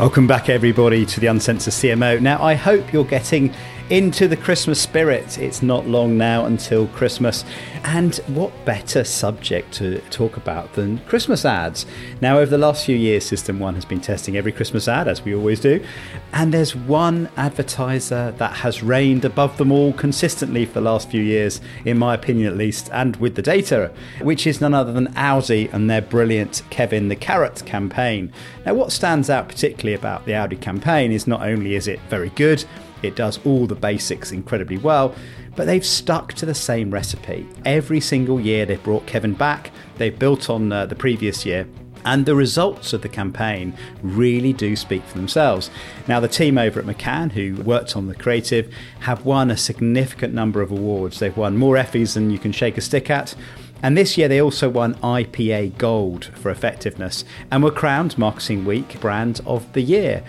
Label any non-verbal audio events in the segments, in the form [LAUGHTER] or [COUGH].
Welcome back, everybody, to the Uncensored CMO. Now, I hope you're getting into the Christmas spirit. It's not long now until Christmas. And what better subject to talk about than Christmas ads? Now, over the last few years, System One has been testing every Christmas ad, as we always do. And there's one advertiser that has reigned above them all consistently for the last few years, in my opinion at least, and with the data, which is none other than Aldi and their brilliant Kevin the Carrot campaign. Now, what stands out particularly about the Aldi campaign is not only is it very good, it does all the basics incredibly well, but they've stuck to the same recipe. Every single year they've brought Kevin back, they've built on uh, the previous year. And the results of the campaign really do speak for themselves. Now, the team over at McCann, who worked on the creative, have won a significant number of awards. They've won more Effies than you can shake a stick at. And this year they also won IPA Gold for effectiveness and were crowned Marketing Week Brand of the Year.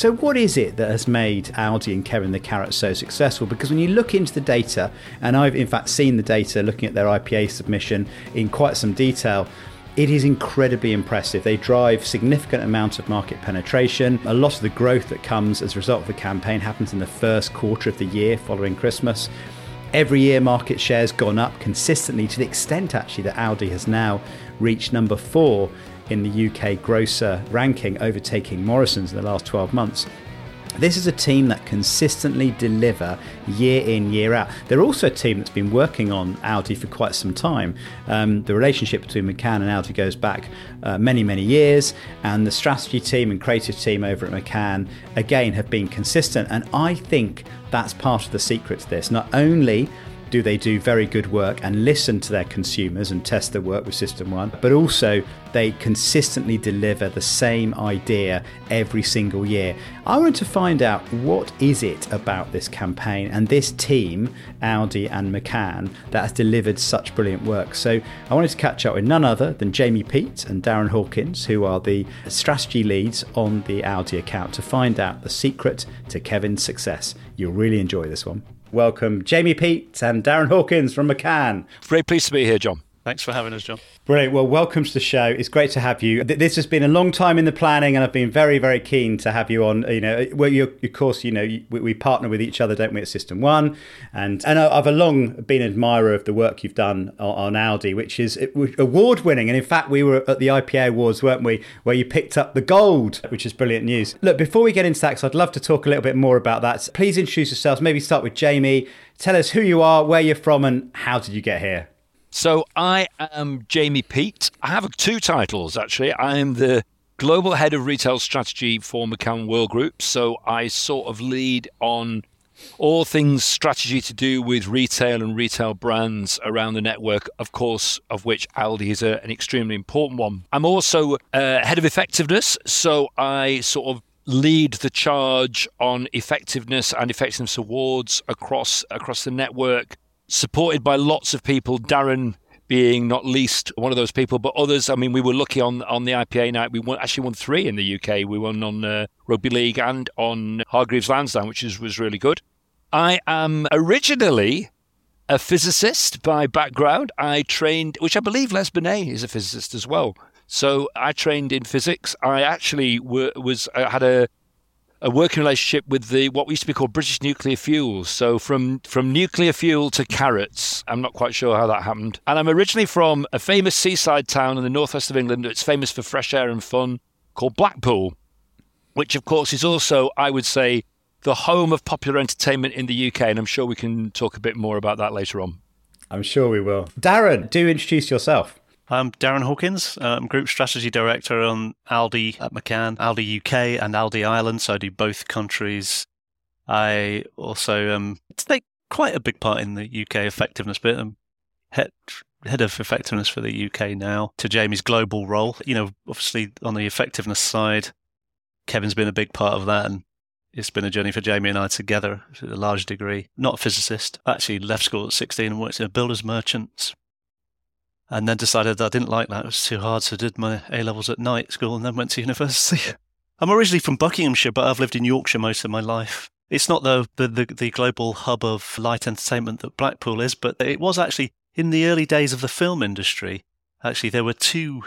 So, what is it that has made Aldi and Kevin the Carrot so successful? Because when you look into the data, and I've in fact seen the data looking at their IPA submission in quite some detail, it is incredibly impressive. They drive significant amount of market penetration. A lot of the growth that comes as a result of the campaign happens in the first quarter of the year following Christmas. Every year, market share's gone up consistently to the extent actually that Aldi has now reached number four in the UK grocer ranking, overtaking Morrison's in the last 12 months. This is a team that consistently deliver year in, year out. They're also a team that's been working on Aldi for quite some time. Um, the relationship between McCann and Aldi goes back uh, many, many years, and the strategy team and creative team over at McCann, again, have been consistent. And I think that's part of the secret to this. Not only do they do very good work and listen to their consumers and test their work with System One, but also they consistently deliver the same idea every single year. I want to find out what is it about this campaign and this team, Aldi and McCann, that has delivered such brilliant work. So I wanted to catch up with none other than Jamie Peet and Darren Hawkins, who are the strategy leads on the Aldi account, to find out the secret to Kevin's success. You'll really enjoy this one welcome Jamie Peet and Darren Hawkins from McCann. Very pleased to be here, John. Thanks for having us, John. Brilliant. Well, welcome to the show. It's great to have you. This has been a long time in the planning, and I've been very, very keen to have you on. You know, uh, well, you, of course, you know, we, we, partner with each other, don't we, at System One, and and I've a long been an admirer of the work you've done on, on Audi, which is award winning. And in fact, we were at the IPA Awards, weren't we, where you picked up the gold, which is brilliant news. Look, before we get into that, I'd love to talk a little bit more about that. Please introduce yourselves. Maybe start with Jamie. Tell us who you are, where you're from, and how did you get here. So I am Jamie Peet. I have two titles actually. I am the global head of retail strategy for McCann World Group. So I sort of lead on all things strategy to do with retail and retail brands around the network, of course, of which Aldi is a, an extremely important one. I'm also uh, head of effectiveness, so I sort of lead the charge on effectiveness and effectiveness awards across across the network supported by lots of people. Darren being not least one of those people, but others. I mean, we were lucky on on the IPA night. We won, actually won three in the UK. We won on uh, rugby league and on Hargreaves Lansdown, which is, was really good. I am originally a physicist by background. I trained, which I believe Les Binet is a physicist as well. So I trained in physics. I actually was I had a a working relationship with the what used to be called British Nuclear Fuels. So from from nuclear fuel to carrots. I'm not quite sure how that happened. And I'm originally from a famous seaside town in the northwest of England. It's famous for fresh air and fun, called Blackpool, which of course is also, I would say, the home of popular entertainment in the UK. And I'm sure we can talk a bit more about that later on. I'm sure we will. Darren, do introduce yourself. I'm Darren Hawkins. I'm Group Strategy Director on Aldi at McCann, Aldi UK, and Aldi Ireland. So I do both countries. I also um, take quite a big part in the UK effectiveness bit. I'm head, head of effectiveness for the UK now to Jamie's global role. You know, obviously on the effectiveness side, Kevin's been a big part of that. And it's been a journey for Jamie and I together to a large degree. Not a physicist. I actually left school at 16 and worked in a builder's merchants and then decided that I didn't like that. It was too hard, so I did my A levels at night school and then went to university. [LAUGHS] I'm originally from Buckinghamshire, but I've lived in Yorkshire most of my life. It's not the, the, the, the global hub of light entertainment that Blackpool is, but it was actually in the early days of the film industry. Actually, there were two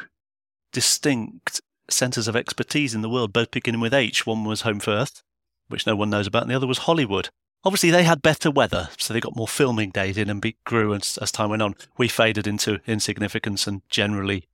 distinct centres of expertise in the world, both beginning with H. One was Holmfirth, which no one knows about, and the other was Hollywood. Obviously, they had better weather, so they got more filming days in and be, grew as, as time went on. We faded into insignificance and generally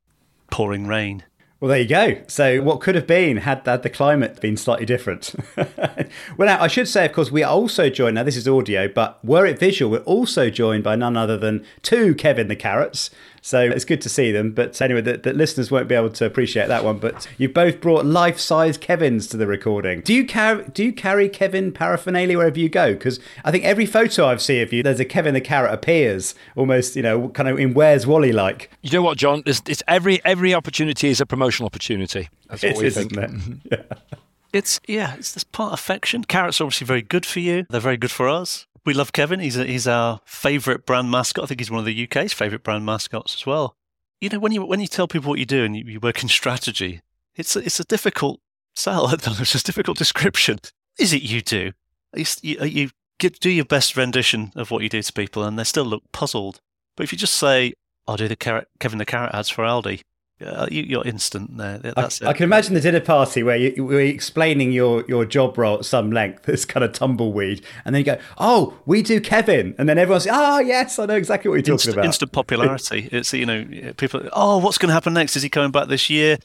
pouring rain. Well, there you go. So, what could have been had, had the climate been slightly different? [LAUGHS] well, now, I should say, of course, we are also joined. Now, this is audio, but were it visual, we're also joined by none other than two Kevin the Carrots. So it's good to see them. But anyway, the, the listeners won't be able to appreciate that one. But you both brought life-size Kevins to the recording. Do you carry Do you carry Kevin paraphernalia wherever you go? Because I think every photo I've seen of you, there's a Kevin the Carrot appears almost, you know, kind of in Where's Wally like. You know what, John? It's, it's every every opportunity is a promotional opportunity. That's what It we is, think. isn't it? Yeah. [LAUGHS] It's yeah, it's this part affection. Carrots are obviously very good for you. They're very good for us. We love Kevin. He's a, he's our favourite brand mascot. I think he's one of the UK's favourite brand mascots as well. You know, when you when you tell people what you do and you, you work in strategy, it's a, it's a difficult sell. [LAUGHS] It's a difficult description. Is it you do? You, you, get, do your best rendition of what you do to people, and they still look puzzled. But if you just say, "I'll do the carrot, Kevin the carrot ads for Aldi," uh, you, you're instant there. I, That's I it. can imagine the dinner party where you, were explaining your, your job role at some length. This kind of tumbleweed, and then you go, "Oh, we do Kevin," and then everyone's, "Oh, yes, I know exactly what you're talking instant, about." instant popularity. [LAUGHS] It's you know people. Oh, what's going to happen next? Is he coming back this year?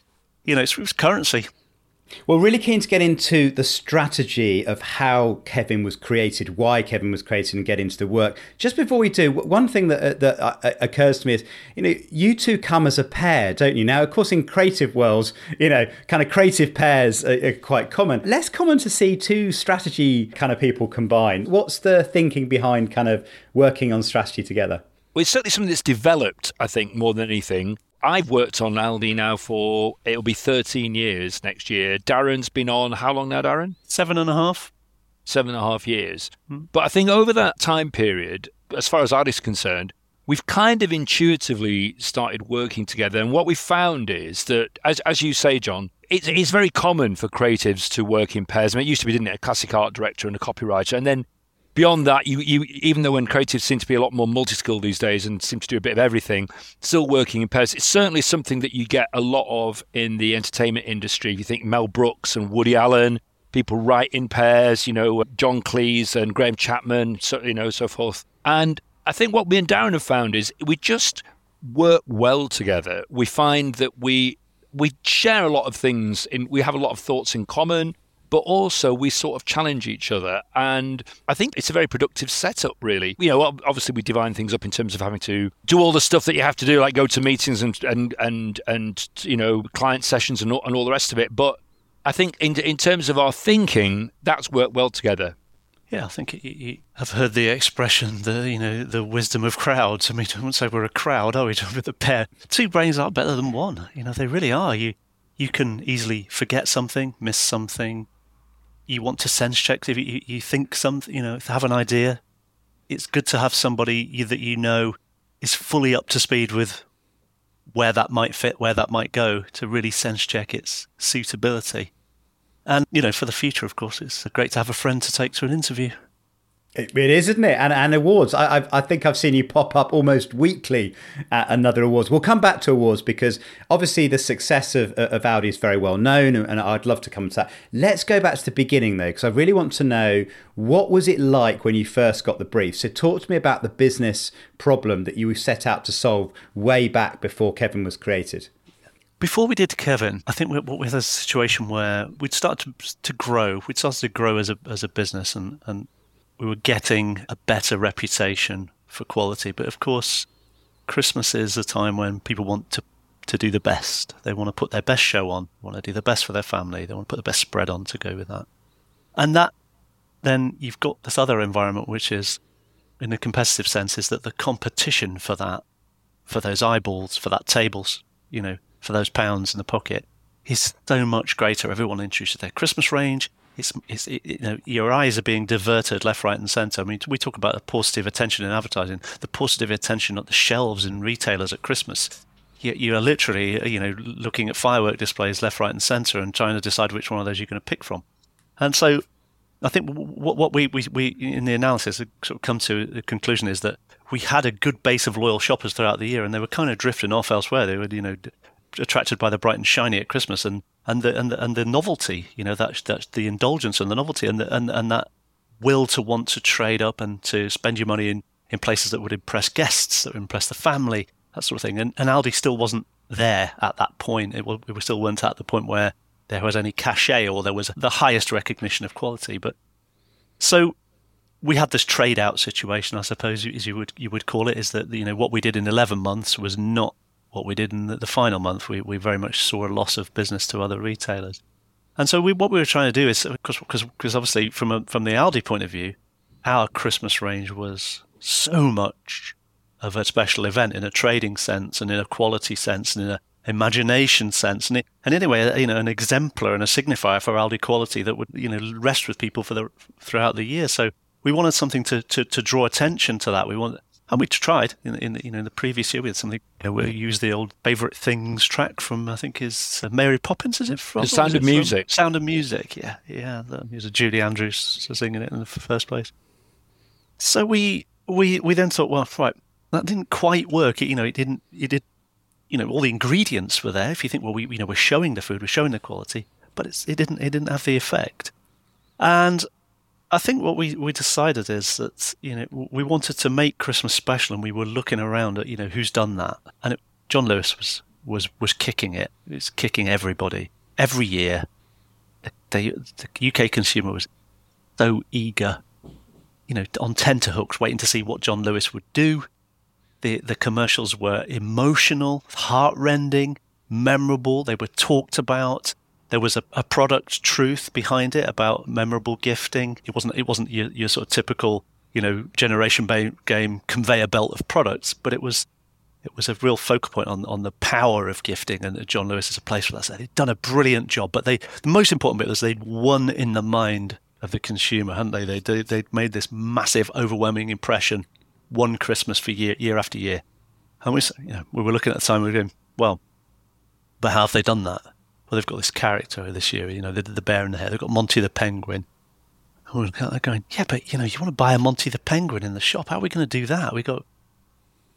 You know, it's, it's currency. Well, really keen to get into the strategy of how Kevin was created, why Kevin was created, and get into the work. Just before we do, one thing that uh, that uh, occurs to me is, you know, you two come as a pair, don't you? Now, of course, in creative worlds, you know, kind of creative pairs are, are quite common. Less common to see two strategy kind of people combine. What's the thinking behind kind of working on strategy together? Well, it's certainly something that's developed, I think, more than anything. I've worked on Aldi now for it'll be 13 years next year. Darren's been on how long now, Darren? Seven and a half. Seven and a half years. Hmm. But I think over that time period, as far as Aldi's concerned, we've kind of intuitively started working together. And what we found is that, as, as you say, John, it's, it's very common for creatives to work in pairs. I mean, it used to be, didn't it? A classic art director and a copywriter. And then beyond that, you, you even though when creatives seem to be a lot more multi-skilled these days and seem to do a bit of everything, still working in pairs. It's certainly something that you get a lot of in the entertainment industry. If you think Mel Brooks and Woody Allen, people write in pairs. You know, John Cleese and Graham Chapman, so you know, so forth. And I think what me and Darren have found is we just work well together. We find that we we share a lot of things. In we have a lot of thoughts in common but also we sort of challenge each other. And I think it's a very productive setup, really. You know, obviously we divine things up in terms of having to do all the stuff that you have to do, like go to meetings and and and and you know client sessions and all, and all the rest of it. But I think in in terms of our thinking, that's worked well together. Yeah, I think you, have heard the expression, the you know, the wisdom of crowds. I mean, [LAUGHS] I wouldn't say we're a crowd, are we? [LAUGHS] With a pair, two brains are better than one. You know, they really are. You you can easily forget something, miss something, you want to sense check if you, you think something, you know, have an idea. It's good to have somebody that you know is fully up to speed with where that might fit, where that might go, to really sense check its suitability. And you know, for the future, of course, it's great to have a friend to take to an interview. It, it is, isn't it? And, and awards. I, I, I think I've seen you pop up almost weekly at another awards. We'll come back to awards because obviously the success of, of Aldi is very well known, and I'd love to come to that. Let's go back to the beginning though, because I really want to know what was it like when you first got the brief. So talk to me about the business problem that you set out to solve way back before Kevin was created. Before we did Kevin, I think we, we had a situation where we'd start to, to grow. We'd started to grow as a as a business, and, and we were getting a better reputation for quality. But of course, Christmas is a time when people want to to do the best. They want to put their best show on, want to do the best for their family, they want to put the best spread on to go with that. And that then you've got this other environment which is in a competitive sense is that the competition for that for those eyeballs, for that tables, you know, for those pounds in the pocket is so much greater. Everyone introduces their Christmas range, it's, it's it, you know your eyes are being diverted left, right, and centre. I mean, we talk about the positive attention in advertising, the positive attention at the shelves in retailers at Christmas. You, you are literally uh, you know looking at firework displays left, right, and centre and trying to decide which one of those you're going to pick from. And so, I think what what we we, we in the analysis uh, sort of come to the conclusion is that we had a good base of loyal shoppers throughout the year, and they were kind of drifting off elsewhere. They were you know attracted by the bright and shiny at Christmas and, and the and the, and the novelty, you know, that that's the indulgence and the novelty and the, and and that will to want to trade up and to spend your money in, in places that would impress guests, that would impress the family, that sort of thing. And, and Aldi still wasn't there at that point. It, we still weren't at the point where there was any cachet or there was the highest recognition of quality. But so we had this trade out situation, I suppose, as you would you would call it, is that you know what we did in eleven months was not what we did in the, the final month. We we very much saw a loss of business to other retailers. And so we, what we were trying to do is because obviously from a, from the Aldi point of view, our Christmas range was so much of a special event in a trading sense and in a quality sense and in a imagination sense and, it, and anyway uh, you know an exemplar and a signifier for Aldi quality that would you know rest with people for the throughout the year so we wanted something to, to, to draw attention to that we want and we tried in, in you know in the previous year we had something you know, we used the old favorite things track from I think is uh, Mary Poppins is it from? The Sound of Music. Sound of Music yeah yeah the music Julie Andrews singing it in the first place. So we we we then thought well right that didn't quite work. It, you know it didn't it did you know all the ingredients were there. If you think well we you know we're showing the food we're showing the quality but it's, it didn't it didn't have the effect. And I think what we, we decided is that you know we wanted to make Christmas special, and we were looking around at you know who's done that, and it, John Lewis was was was kicking it. It was kicking everybody every year. The UK consumer was so eager, you know, on tenterhooks, waiting to see what John Lewis would do. The the commercials were emotional, heartrending, memorable. They were talked about there was a, a product truth behind it about memorable gifting. It wasn't it wasn't your, your sort of typical you know generation game conveyor belt of products, but it was it was a real focal point on, on the power of gifting, and John Lewis is a place for that. So they'd done a brilliant job, but they the most important bit was they'd won in the mind of the consumer, hadn't they? They they'd made this massive, overwhelming impression one Christmas for year year after year, and we you know we were looking at the time we were going, well, but how have they done that? Well, they've got this character this year, you know, the, the bear in the hare. They've got Monty the Penguin. And we're going, yeah, but, you know, you want to buy a Monty the Penguin in the shop. How are we going to do that? We got,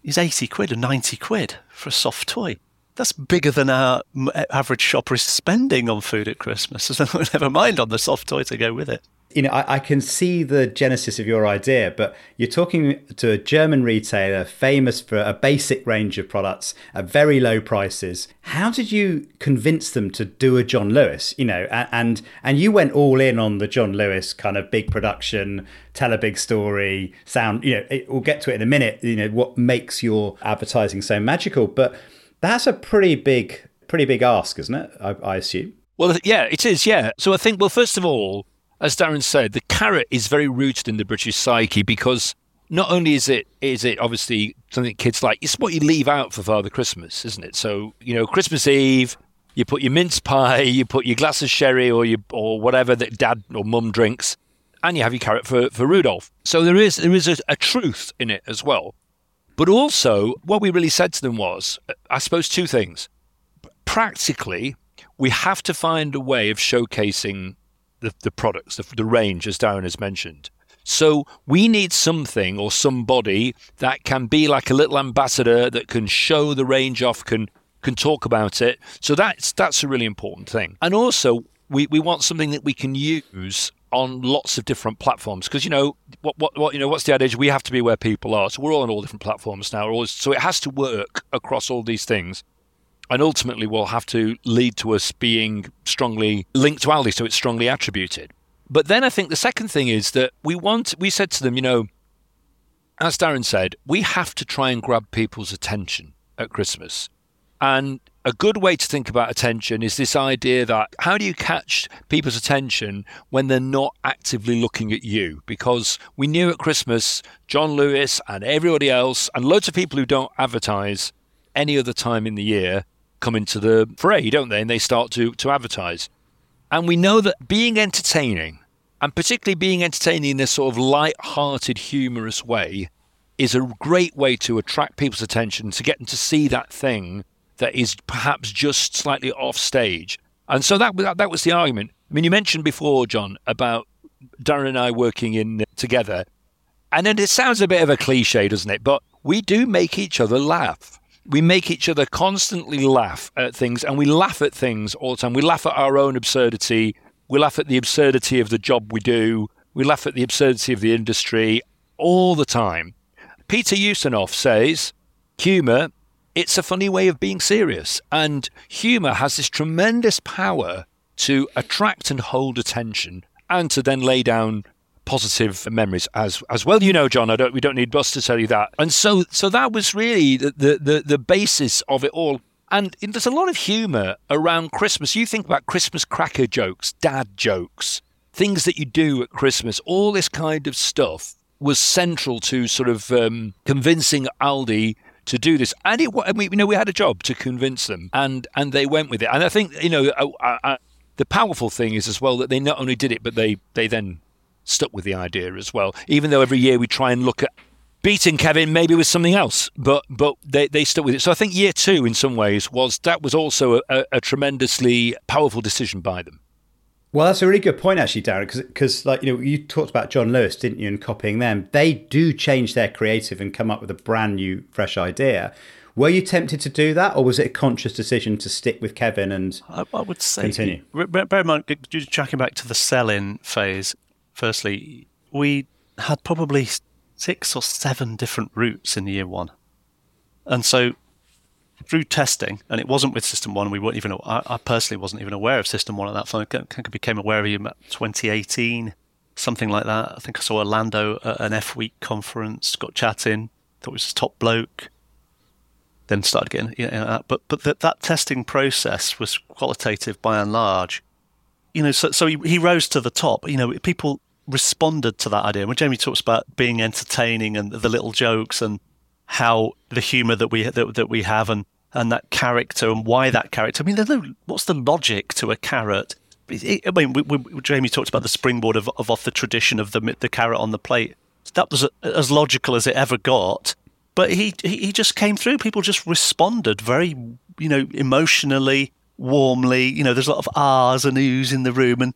he's 80 quid or 90 quid for a soft toy. That's bigger than our average shopper is spending on food at Christmas. [LAUGHS] Never mind on the soft toy to go with it you know, I, I, can see the genesis of your idea, but you're talking to a German retailer famous for a basic range of products at very low prices. How did you convince them to do a John Lewis? You know, and and you went all in on the John Lewis kind of big production, tell a big story, sound. You know, it, we'll get to it in a minute. You know, what makes your advertising so magical? But that's a pretty big, pretty big ask, isn't it? I, I assume. Well, yeah, it is. Yeah. So I think, well, first of all as Darren said, the carrot is very rooted in the British psyche because not only is it is it obviously something kids like, it's what you leave out for Father Christmas, isn't it? So you know, Christmas Eve, you put your mince pie, you put your glass of sherry or your or whatever that dad or mum drinks, and you have your carrot for, for Rudolph. So there is there is a, a truth in it as well. But also, what we really said to them was, uh, I suppose, two things. Practically, we have to find a way of showcasing the, the products, the, the range, as Darren has mentioned. So we need something or somebody that can be like a little ambassador that can show the range off, can can talk about it. So that's that's a really important thing. And also we, we want something that we can use on lots of different platforms because you know what, what what you know what's the adage we have to be where people are so we're all on all different platforms now so it has to work across all these things and ultimately will have to lead to us being strongly linked to Aldi, so it's strongly attributed. But then I think the second thing is that we want, we said to them, you know, as Darren said, we have to try and grab people's attention at Christmas. And a good way to think about attention is this idea that how do you catch people's attention when they're not actively looking at you? Because we knew at Christmas, John Lewis and everybody else, and loads of people who don't advertise any other time in the year, come into the fray, don't they? And they start to, to advertise. And we know that being entertaining, and particularly being entertaining in this sort of light-hearted, humorous way, is a great way to attract people's attention, to get them to see that thing that is perhaps just slightly off stage. And so that, that, that was the argument. I mean, you mentioned before, John, about Darren and I working in uh, together. And then it sounds a bit of a cliche, doesn't it? But we do make each other laugh we make each other constantly laugh at things, and we laugh at things all the time. We laugh at our own absurdity. We laugh at the absurdity of the job we do. We laugh at the absurdity of the industry all the time. Peter Ustinov says, humour, it's a funny way of being serious. And humour has this tremendous power to attract and hold attention and to then lay down positive memories as as well. You know, John, I don't we don't need Bus to tell you that. And so so that was really the the, the, basis of it all. And there's a lot of humour around Christmas. You think about Christmas cracker jokes, dad jokes, things that you do at Christmas, all this kind of stuff was central to sort of um, convincing Aldi to do this. And it, I mean, you know, we had a job to convince them, and and they went with it. And I think you know, I, I, the powerful thing is as well that they not only did it, but they they then stuck with the idea as well. Even though every year we try and look at beating Kevin maybe with something else, but but they, they stuck with it. So I think year two, in some ways, was that was also a, a tremendously powerful decision by them. Well, that's a really good point, actually, Darren, because like you know, you talked about John Lewis, didn't you, and copying them. They do change their creative and come up with a brand new, fresh idea. Were you tempted to do that, or was it a conscious decision to stick with Kevin and I, I would say continue? Bear in mind, just tracking back to the sell-in phase. Firstly, we had probably six or seven different routes in year one, and so through testing, and it wasn't with System One. We weren't even. I, I personally wasn't even aware of System One at that point. I became aware of it in 2018, something like that. I think I saw Orlando at an F Week conference, got chatting, thought he was top bloke then started getting you know, but but that that testing process was qualitative by and large you know so so he, he rose to the top you know people responded to that idea when jamie talks about being entertaining and the little jokes and how the humor that we that, that we have and and that character and why that character i mean what's the logic to a carrot I mean, we, we, Jamie talked about the springboard of, of off the tradition of the the carrot on the plate. That was as logical as it ever got but he he just came through. People just responded very, you know, emotionally, warmly. You know, there's a lot of ahs and oohs in the room, and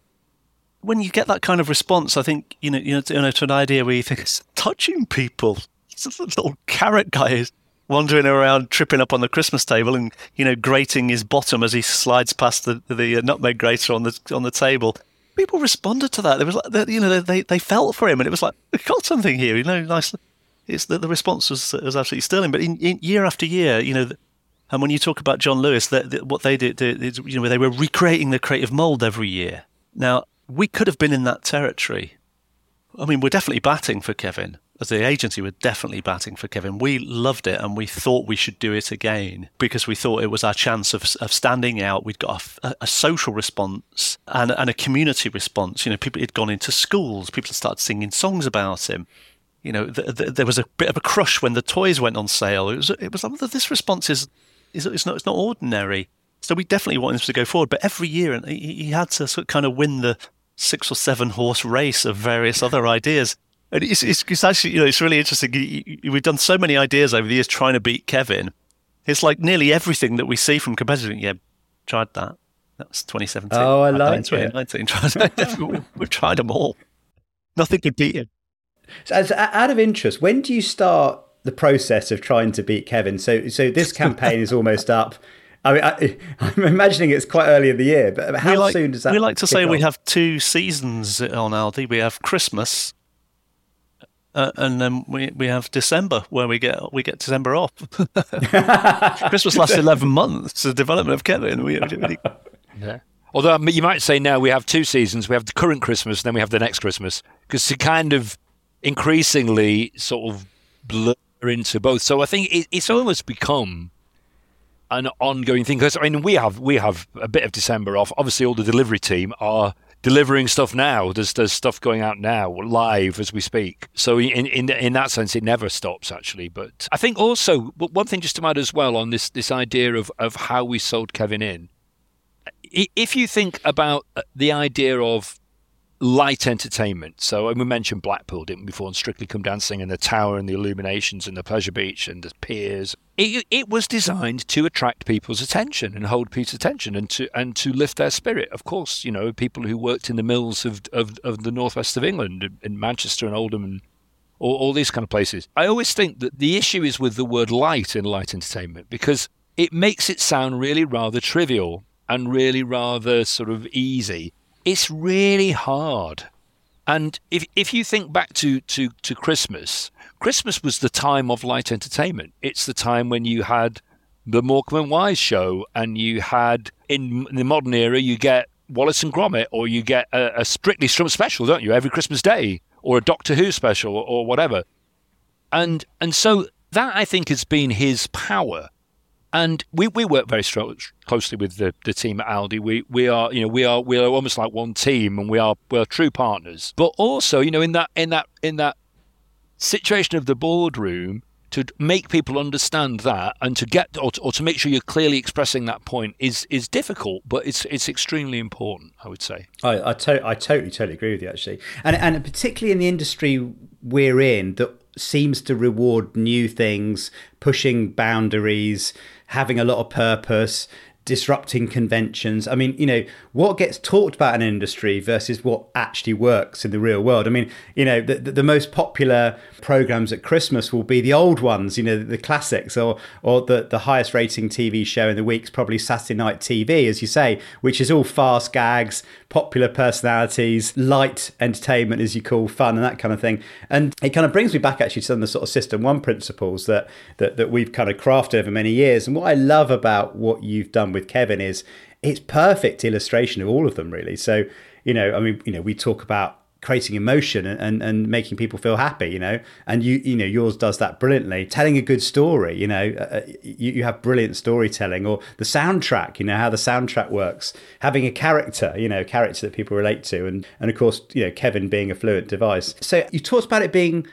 when you get that kind of response, I think you know, you know, to, you know, to an idea where you think it's touching people. This little carrot guy is wandering around, tripping up on the Christmas table, and you know, grating his bottom as he slides past the the uh, nutmeg grater on the on the table. People responded to that. There was like, you know, they they felt for him, and it was like, we got something here, you know, nice it's the, the response was, was absolutely sterling. But in, in year after year, you know, and when you talk about John Lewis, that, what they did, is, you know, they were recreating the creative mold every year. Now we could have been in that territory. I mean, we're definitely batting for Kevin. As the agency, we're definitely batting for Kevin. We loved it and we thought we should do it again because we thought it was our chance of, of standing out. We'd got a, a social response and, and a community response. You know, people had gone into schools, people had started singing songs about him you know, th- th- there was a bit of a crush when the toys went on sale. It was, it was like, this response is, is it's not, it's not ordinary. So we definitely wanted him to go forward. But every year, and he, he had to sort of kind of win the six or seven horse race of various other ideas. And it's, it's, it's, actually, you know, it's really interesting. We've done so many ideas over the years trying to beat Kevin. It's like nearly everything that we see from competitors. Yeah, tried that. That was 2017. Oh, I like it. [LAUGHS] 2019. [LAUGHS] We've tried them all. Nothing could beat him. So, as, out of interest, when do you start the process of trying to beat Kevin? So, so this [LAUGHS] campaign is almost up. I mean, I, [LAUGHS] am imagining it's quite early in the year, but how like, soon does that? We like to say off? we have two seasons on Aldi. We have Christmas, uh, and then we we have December where we get we get December off. [LAUGHS] [LAUGHS] Christmas lasts eleven months. The development of Kevin. We, we, yeah. Although you might say now we have two seasons. We have the current Christmas, and then we have the next Christmas, because to kind of increasingly sort of blur into both. So I think it, it's almost become an ongoing thing because I mean we have we have a bit of December off. Obviously, all the delivery team are delivering stuff now. There's there's stuff going out now live as we speak. So in in in that sense, it never stops actually. But I think also one thing just to add as well on this this idea of of how we sold Kevin in. If you think about uh, the idea of light entertainment. So and we mentioned Blackpool, didn't we, before, and Strictly Come Dancing, and the Tower, and the illuminations, and the Pleasure Beach, and the piers. It, it was designed to attract people's attention and hold people's attention, and to and to lift their spirit. Of course, you know, people who worked in the mills of of, of the northwest of England, in Manchester and Oldham and or all these kind of places. I always think that the issue is with the word light in light entertainment because it makes it sound really rather trivial and really rather sort of easy. It's really hard. And if if you think back to, to, to Christmas, Christmas was the time of light entertainment. It's the time when you had the Morecambe and Wise show, and you had in, the modern era you get Wallace and Gromit, or you get a, a Strictly Strum special, don't you, every Christmas Day, or a Doctor Who special, or, or whatever. And and so that I think has been his power. And we, we work very closely with the, the team at Aldi. We we are you know we are we are almost like one team, and we are we are true partners. But also you know in that in that in that situation of the boardroom, to make people understand that and to get or to, or to make sure you're clearly expressing that point is is difficult, but it's it's extremely important. I would say. I I, to- I totally totally agree with you actually, and and particularly in the industry we're in that seems to reward new things, pushing boundaries, having a lot of purpose, disrupting conventions. I mean, you know, what gets talked about in industry versus what actually works in the real world. I mean, you know, the, the, the, most popular programs at Christmas will be the old ones, you know, the, the classics, or or the, the highest rating TV show in the week's probably Saturday Night TV, as you say, which is all fast gags, popular personalities, light entertainment, as you call fun, and that kind of thing. And it kind of brings me back actually to some of the sort of System One principles that that, that we've kind of crafted over many years. And what I love about what you've done with Kevin is it's perfect illustration of all of them, really. So, you know, I mean, you know, we talk about creating emotion and, and, and making people feel happy, you know, and you, you know, yours does that brilliantly. Telling a good story, you know, uh, uh, you, you have brilliant storytelling or the soundtrack, you know, how the soundtrack works, having a character, you know, a character that people relate to. And, and of course, you know, Kevin being a fluent device. So you talked about it being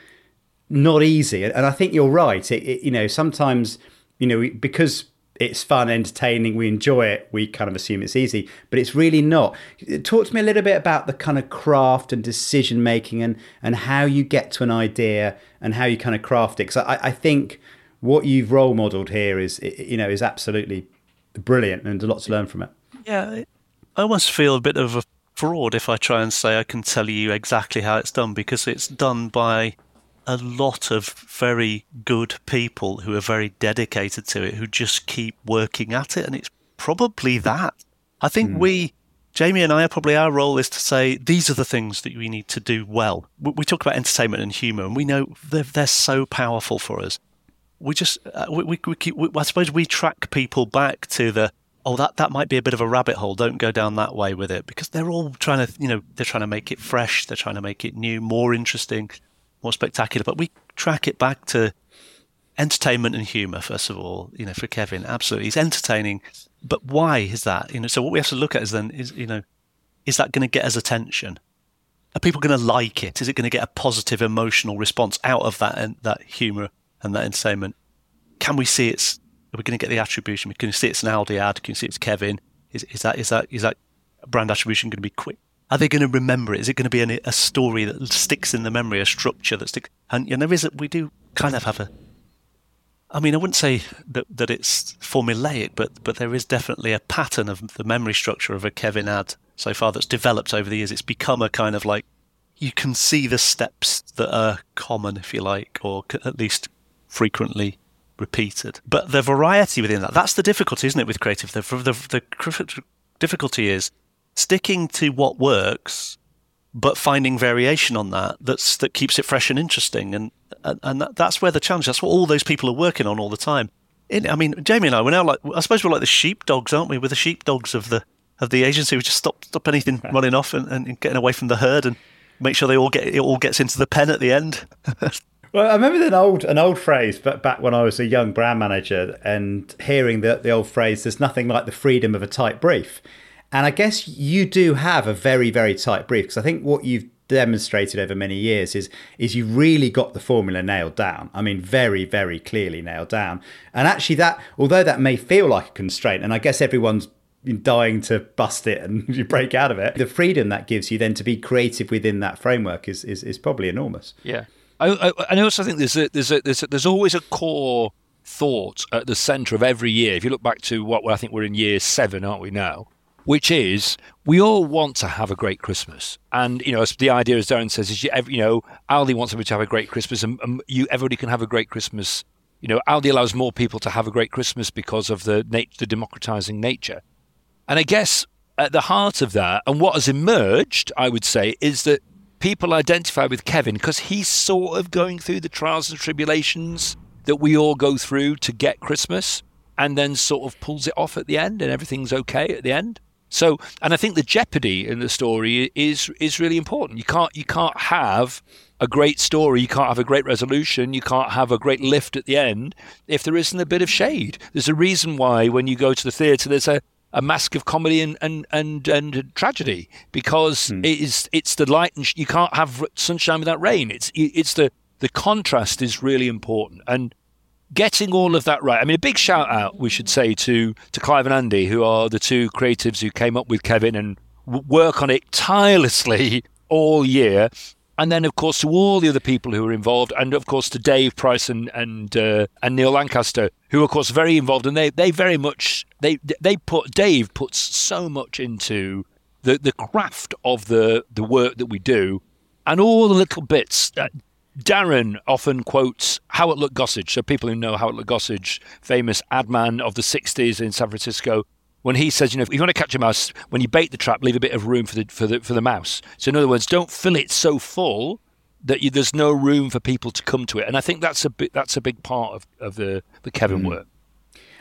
not easy. And I think you're right. It, it, you know, sometimes, you know, because it's fun, entertaining, we enjoy it, we kind of assume it's easy, but it's really not. Talk to me a little bit about the kind of craft and decision making and, and how you get to an idea and how you kind of craft it. Because I, I think what you've role modeled here is, you know, is absolutely brilliant and a lot to learn from it. Yeah, I almost feel a bit of a fraud if I try and say I can tell you exactly how it's done because it's done by a lot of very good people who are very dedicated to it, who just keep working at it. And it's probably that. I think mm. we, Jamie and I, are probably our role is to say these are the things that we need to do well. We talk about entertainment and humour, and we know they're, they're so powerful for us. We just, uh, we, we, we keep, we, I suppose we track people back to the, oh, that, that might be a bit of a rabbit hole. Don't go down that way with it because they're all trying to, you know, they're trying to make it fresh. They're trying to make it new, more interesting more spectacular. But we track it back to entertainment and humour, first of all, you know, for Kevin. Absolutely. He's entertaining. But why is that? You know, so what we have to look at is then is, you know, is that going to get us attention? Are people going to like it? Is it going to get a positive emotional response out of that and that humour and that entertainment? Can we see it's are we going to get the attribution? Can we see it's an Aldi ad? Can you see it's Kevin? Is, is that is that is that brand attribution going to be quick are they going to remember it? Is it going to be a, a story that sticks in the memory, a structure that sticks? And, and there is, a, we do kind of have a. I mean, I wouldn't say that, that it's formulaic, but but there is definitely a pattern of the memory structure of a Kevin ad so far that's developed over the years. It's become a kind of like you can see the steps that are common, if you like, or at least frequently repeated. But the variety within that, that's the difficulty, isn't it, with creative? The, the, the difficulty is sticking to what works, but finding variation on that that's that keeps it fresh and interesting. And and, and that, that's where the challenge. That's what all those people are working on all the time. I mean, Jamie and I, we're now like I suppose we're like the sheepdogs, aren't we? We're the sheepdogs of the of the agency. We just stop stop anything [LAUGHS] running off and, and getting away from the herd and make sure they all get it all gets into the pen at the end. [LAUGHS] Well, I remember an old an old phrase, but back when I was a young brand manager, and hearing the the old phrase, "There's nothing like the freedom of a tight brief." And I guess you do have a very, very tight brief because I think what you've demonstrated over many years is is you really got the formula nailed down. I mean, very, very clearly nailed down. And actually, that although that may feel like a constraint, and I guess everyone's dying to bust it and [LAUGHS] you break out of it, the freedom that gives you then to be creative within that framework is is, is probably enormous. Yeah, I, I, I also think there's a, there's a, there's a, there's always a core thought at the centre of every year. If you look back to what well, I think we're in year seven, aren't we now? Which is we all want to have a great Christmas. And, you know, the idea, as Darren says, is, you, you know, Aldi wants everybody to have a great Christmas and, and you, everybody can have a great Christmas. You know, Aldi allows more people to have a great Christmas because of the, nat- the democratizing nature. And I guess at the heart of that, and what has emerged, I would say, is that people identify with Kevin because he's sort of going through the trials and tribulations that we all go through to get Christmas and then sort of pulls it off at the end and everything's okay at the end. So, and I think the jeopardy in the story is is really important. You can't you can't have a great story, you can't have a great resolution, you can't have a great lift at the end if there isn't a bit of shade. There's a reason why when you go to the theatre, there's a a mask of comedy and and and, and tragedy because hmm. it is it's the light and sh- you can't have sunshine without rain. It's it's the the contrast is really important and getting all of that right. I mean, a big shout out we should say to to Clive and Andy, who are the two creatives who came up with Kevin and work on it tirelessly [LAUGHS] all year. And then, of course, to all the other people who were involved, and of course to Dave Price and and, uh, and Neil Lancaster, who, of course, are very involved, and they they very much they they put Dave puts so much into the the craft of the the work that we do, and all the little bits. That Darren often quotes Howard Luck Gossage. So people who know Howard Luck Gossage, famous ad man of the '60s in San Francisco, when he says, you know, if you want to catch a mouse, when you bait the trap, leave a bit of room for the for the for the mouse. So in other words, don't fill it so full that you, there's no room for people to come to it. And I think that's a bit that's a big part of, of the the Kevin mm. work.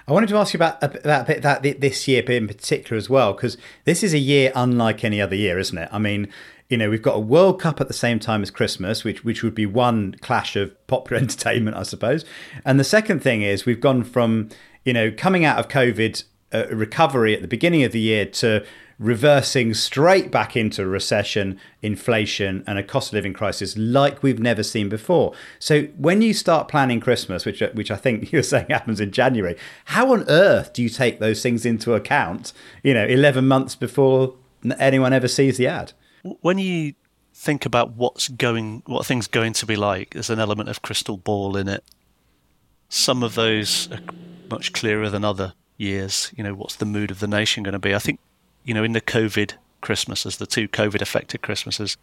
I wanted to ask you about about bit that this year in particular as well, because this is a year unlike any other year, isn't it? I mean, you know, we've got a World Cup at the same time as Christmas, which which would be one clash of [LAUGHS] popular entertainment, I suppose. And the second thing is we've gone from you know coming out of COVID uh, recovery at the beginning of the year to reversing straight back into recession, inflation, and a cost of living crisis like we've never seen before. So when you start planning Christmas, which which I think [LAUGHS] you're saying happens in January, how on earth do you take those things into account? You know, eleven months before anyone ever sees the ad when you think about what's going, what things going to be like, there's an element of crystal ball in it. Some of those are much clearer than other years. You know, what's the mood of the nation going to be? I think, you know, in the COVID Christmases, the two COVID affected Christmases,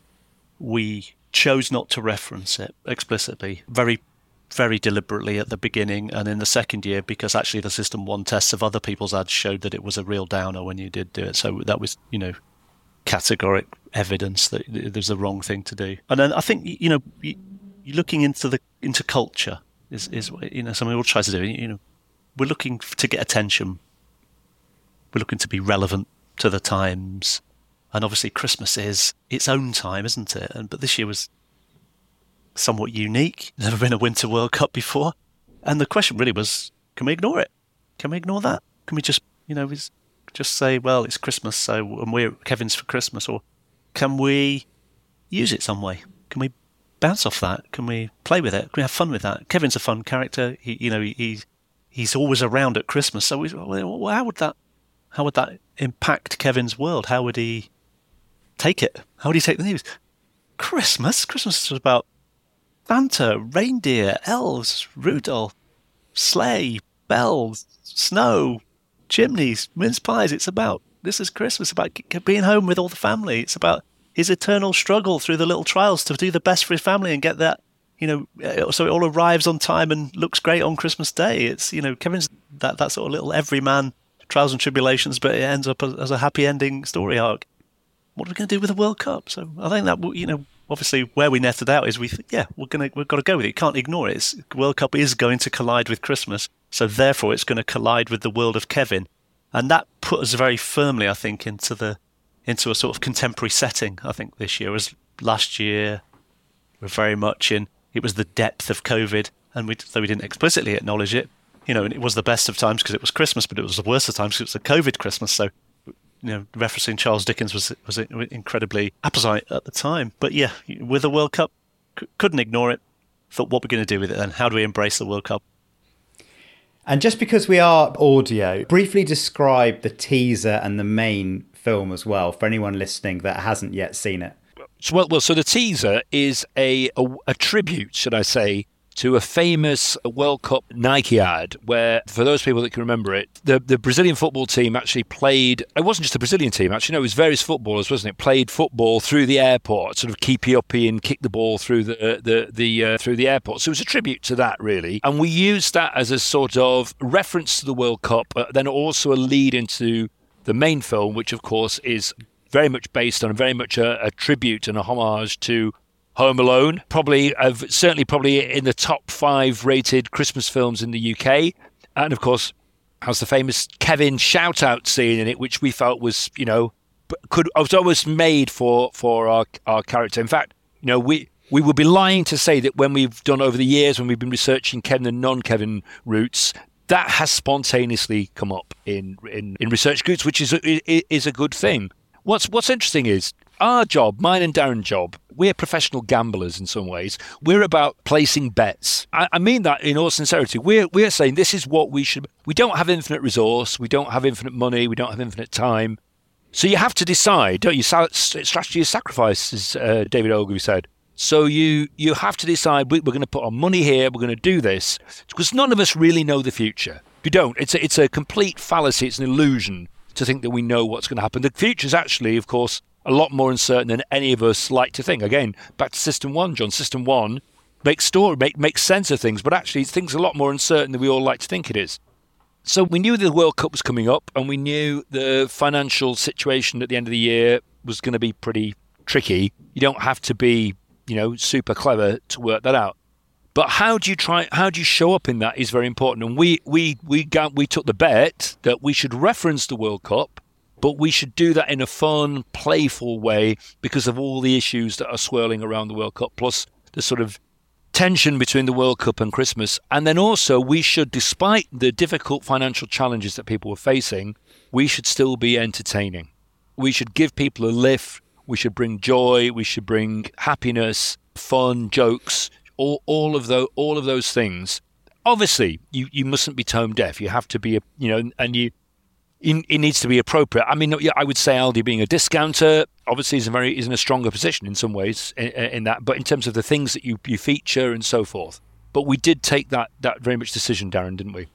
we chose not to reference it explicitly, very, very deliberately at the beginning and in the second year, because actually the System 1 tests of other people's ads showed that it was a real downer when you did do it. So that was, you know, categoric evidence that there's a wrong thing to do. And then I think you know looking into the into culture is is you know something we'll try to do. You know, we're looking to get attention. We're looking to be relevant to the times, and obviously Christmas is its own time, isn't it? And but this year was somewhat unique. Never been a Winter World Cup before, and the question really was: Can we ignore it? Can we ignore that? Can we just you know is just say, well, it's Christmas, so and we're Kevin's for Christmas, or can we use it some way? Can we bounce off that? Can we play with it? Can we have fun with that? Kevin's a fun character. He, you know, he he's always around at Christmas. So how would that how would that impact Kevin's world? How would he take it? How would he take the news? Christmas, Christmas is about Santa, reindeer, elves, Rudolph, sleigh, bells, snow, chimneys, mince pies. It's about this is Christmas, about being home with all the family. It's about his eternal struggle through the little trials to do the best for his family and get that, you know, uh, so it all arrives on time and looks great on Christmas Day. It's you know Kevin's that that sort of little everyman trials and tribulations, but it ends up as a happy ending story arc. What are we going to do with the World Cup? So I think that you know obviously where we netted out is we yeah we're gonna we've got to go with it. You can't ignore it. It's, World Cup is going to collide with Christmas, so therefore it's going to collide with the world of Kevin, and that put us very firmly, I think, into the into a sort of contemporary setting. I think this year, as last year, we're very much in. It was the depth of COVID, and we though we didn't explicitly acknowledge it. You know, and it was the best of times because it was Christmas, but it was the worst of times because it was a COVID Christmas. So you know, referencing Charles Dickens was was incredibly apposite at the time. But yeah, with the World Cup, c- couldn't ignore it. Thought, what we're going to do with it then? How do we embrace the World Cup? And just because we are audio, briefly describe the teaser and the main film as well for anyone listening that hasn't yet seen it. Well, well, so the teaser is a, a, a tribute, should I say, to a famous World Cup Nike ad where, for those people that can remember it, the, the Brazilian football team actually played. It wasn't just the Brazilian team, actually, no, it was various footballers, wasn't it? Played football through the airport, sort of keepy uppy and kick the ball through the the the uh, through the airport. So it was a tribute to that, really. And we used that as a sort of reference to the World Cup, but then also a lead into the main film, which of course is very much based on very much a, a tribute and a homage to Home Alone, probably uh, certainly probably in the top five rated Christmas films in the UK, and of course has the famous Kevin shout out scene in it, which we felt was you know could was almost made for for our our character. In fact, you know we. We would be lying to say that when we've done over the years, when we've been researching Kevin and non-Kevin routes, that has spontaneously come up in in, in research groups, which is a, is a good thing. What's what's interesting is our job, mine and Darren's job, we're professional gamblers in some ways. We're about placing bets. I, I, mean that in all sincerity. We're we're saying this is what we should. We don't have infinite resource. We don't have infinite money. We don't have infinite time. So you have to decide, don't you? Strategy is sacrifice, as uh, David Ogilvy said. So you you have to decide we're going to put our money here. We're going to do this because none of us really know the future. You don't. It's a, it's a complete fallacy. It's an illusion to think that we know what's going to happen. The future is actually, of course, a lot more uncertain than any of us like to think. Again, back to System One, John. System One makes story, make, makes sense of things, but actually things are a lot more uncertain than we all like to think it is. So we knew the World Cup was coming up, and we knew the financial situation at the end of the year was going to be pretty tricky. You don't have to be, you know, super clever to work that out. But how do you try? How do you show up in that is very important. And we we we got, we took the bet that we should reference the World Cup but we should do that in a fun, playful way because of all the issues that are swirling around the World Cup, plus the sort of tension between the World Cup and Christmas. And then also, we should, despite the difficult financial challenges that people were facing, we should still be entertaining. We should give people a lift. We should bring joy. We should bring happiness, fun, jokes, all, all of those, all of those things. Obviously, you, you mustn't be tone deaf. You have to be, a, you know, and you it needs to be appropriate. I mean, I would say Aldi being a discounter obviously is a very is in a stronger position in some ways in, in, that, but in terms of the things that you, you feature and so forth. But we did take that that very much decision, Darren, didn't we?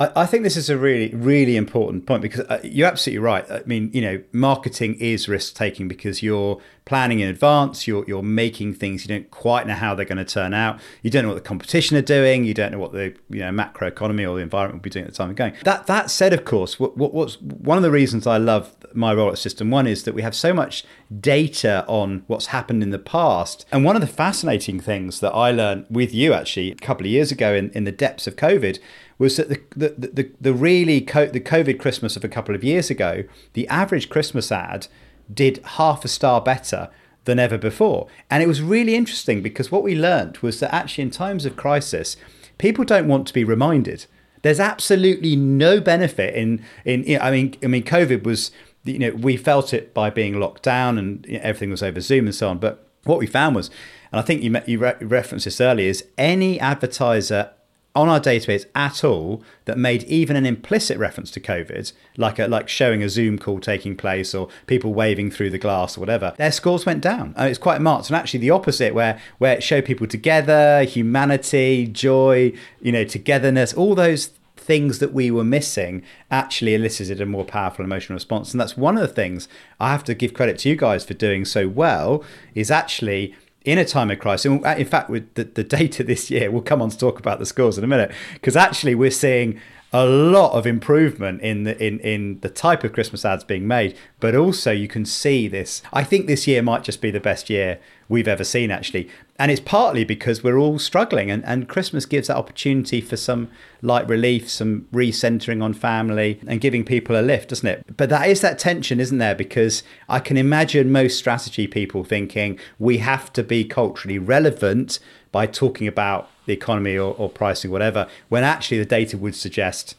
I, I think this is a really, really important point because uh, you're absolutely right. I mean, you know, marketing is risk taking because you're planning in advance. You're you're making things you don't quite know how they're going to turn out. You don't know what the competition are doing. You don't know what the you know macro economy or the environment will be doing at the time of going. That that said, of course, what, what what's one of the reasons I love my role at System One is that we have so much data on what's happened in the past. And one of the fascinating things that I learned with you actually a couple of years ago in, in the depths of COVID was that the the the, the really co- the COVID Christmas of a couple of years ago, the average Christmas ad did half a star better than ever before, and it was really interesting because what we learned was that actually in times of crisis, people don't want to be reminded. There's absolutely no benefit in in. You know, I mean, I mean, COVID was you know we felt it by being locked down and you know, everything was over Zoom and so on, but what we found was and I think you, you re- referenced this earlier, is any advertiser on our database at all that made even an implicit reference to COVID, like a, like showing a Zoom call taking place or people waving through the glass or whatever, their scores went down. And it's quite marked. And actually, the opposite, where where it showed people together, humanity, joy, you know, togetherness, all those things that we were missing actually elicited a more powerful emotional response. And that's one of the things I have to give credit to you guys for doing so well. Is actually in a time of crisis, uh, in fact, with the, the data [LAUGHS] this year, we'll come on to talk about the scores in a minute, because actually we're seeing a lot of improvement in the in in the type of Christmas ads being made, but also you can see this. I think this year might just be the best year we've ever seen, actually, and it's partly because we're all struggling, and and Christmas gives that opportunity for some light relief, some recentering on family, and giving people a lift, doesn't it? But that is that tension, isn't there? Because I can imagine most strategy people thinking we have to be culturally relevant by talking about the economy or, or pricing, whatever, when actually the data would suggest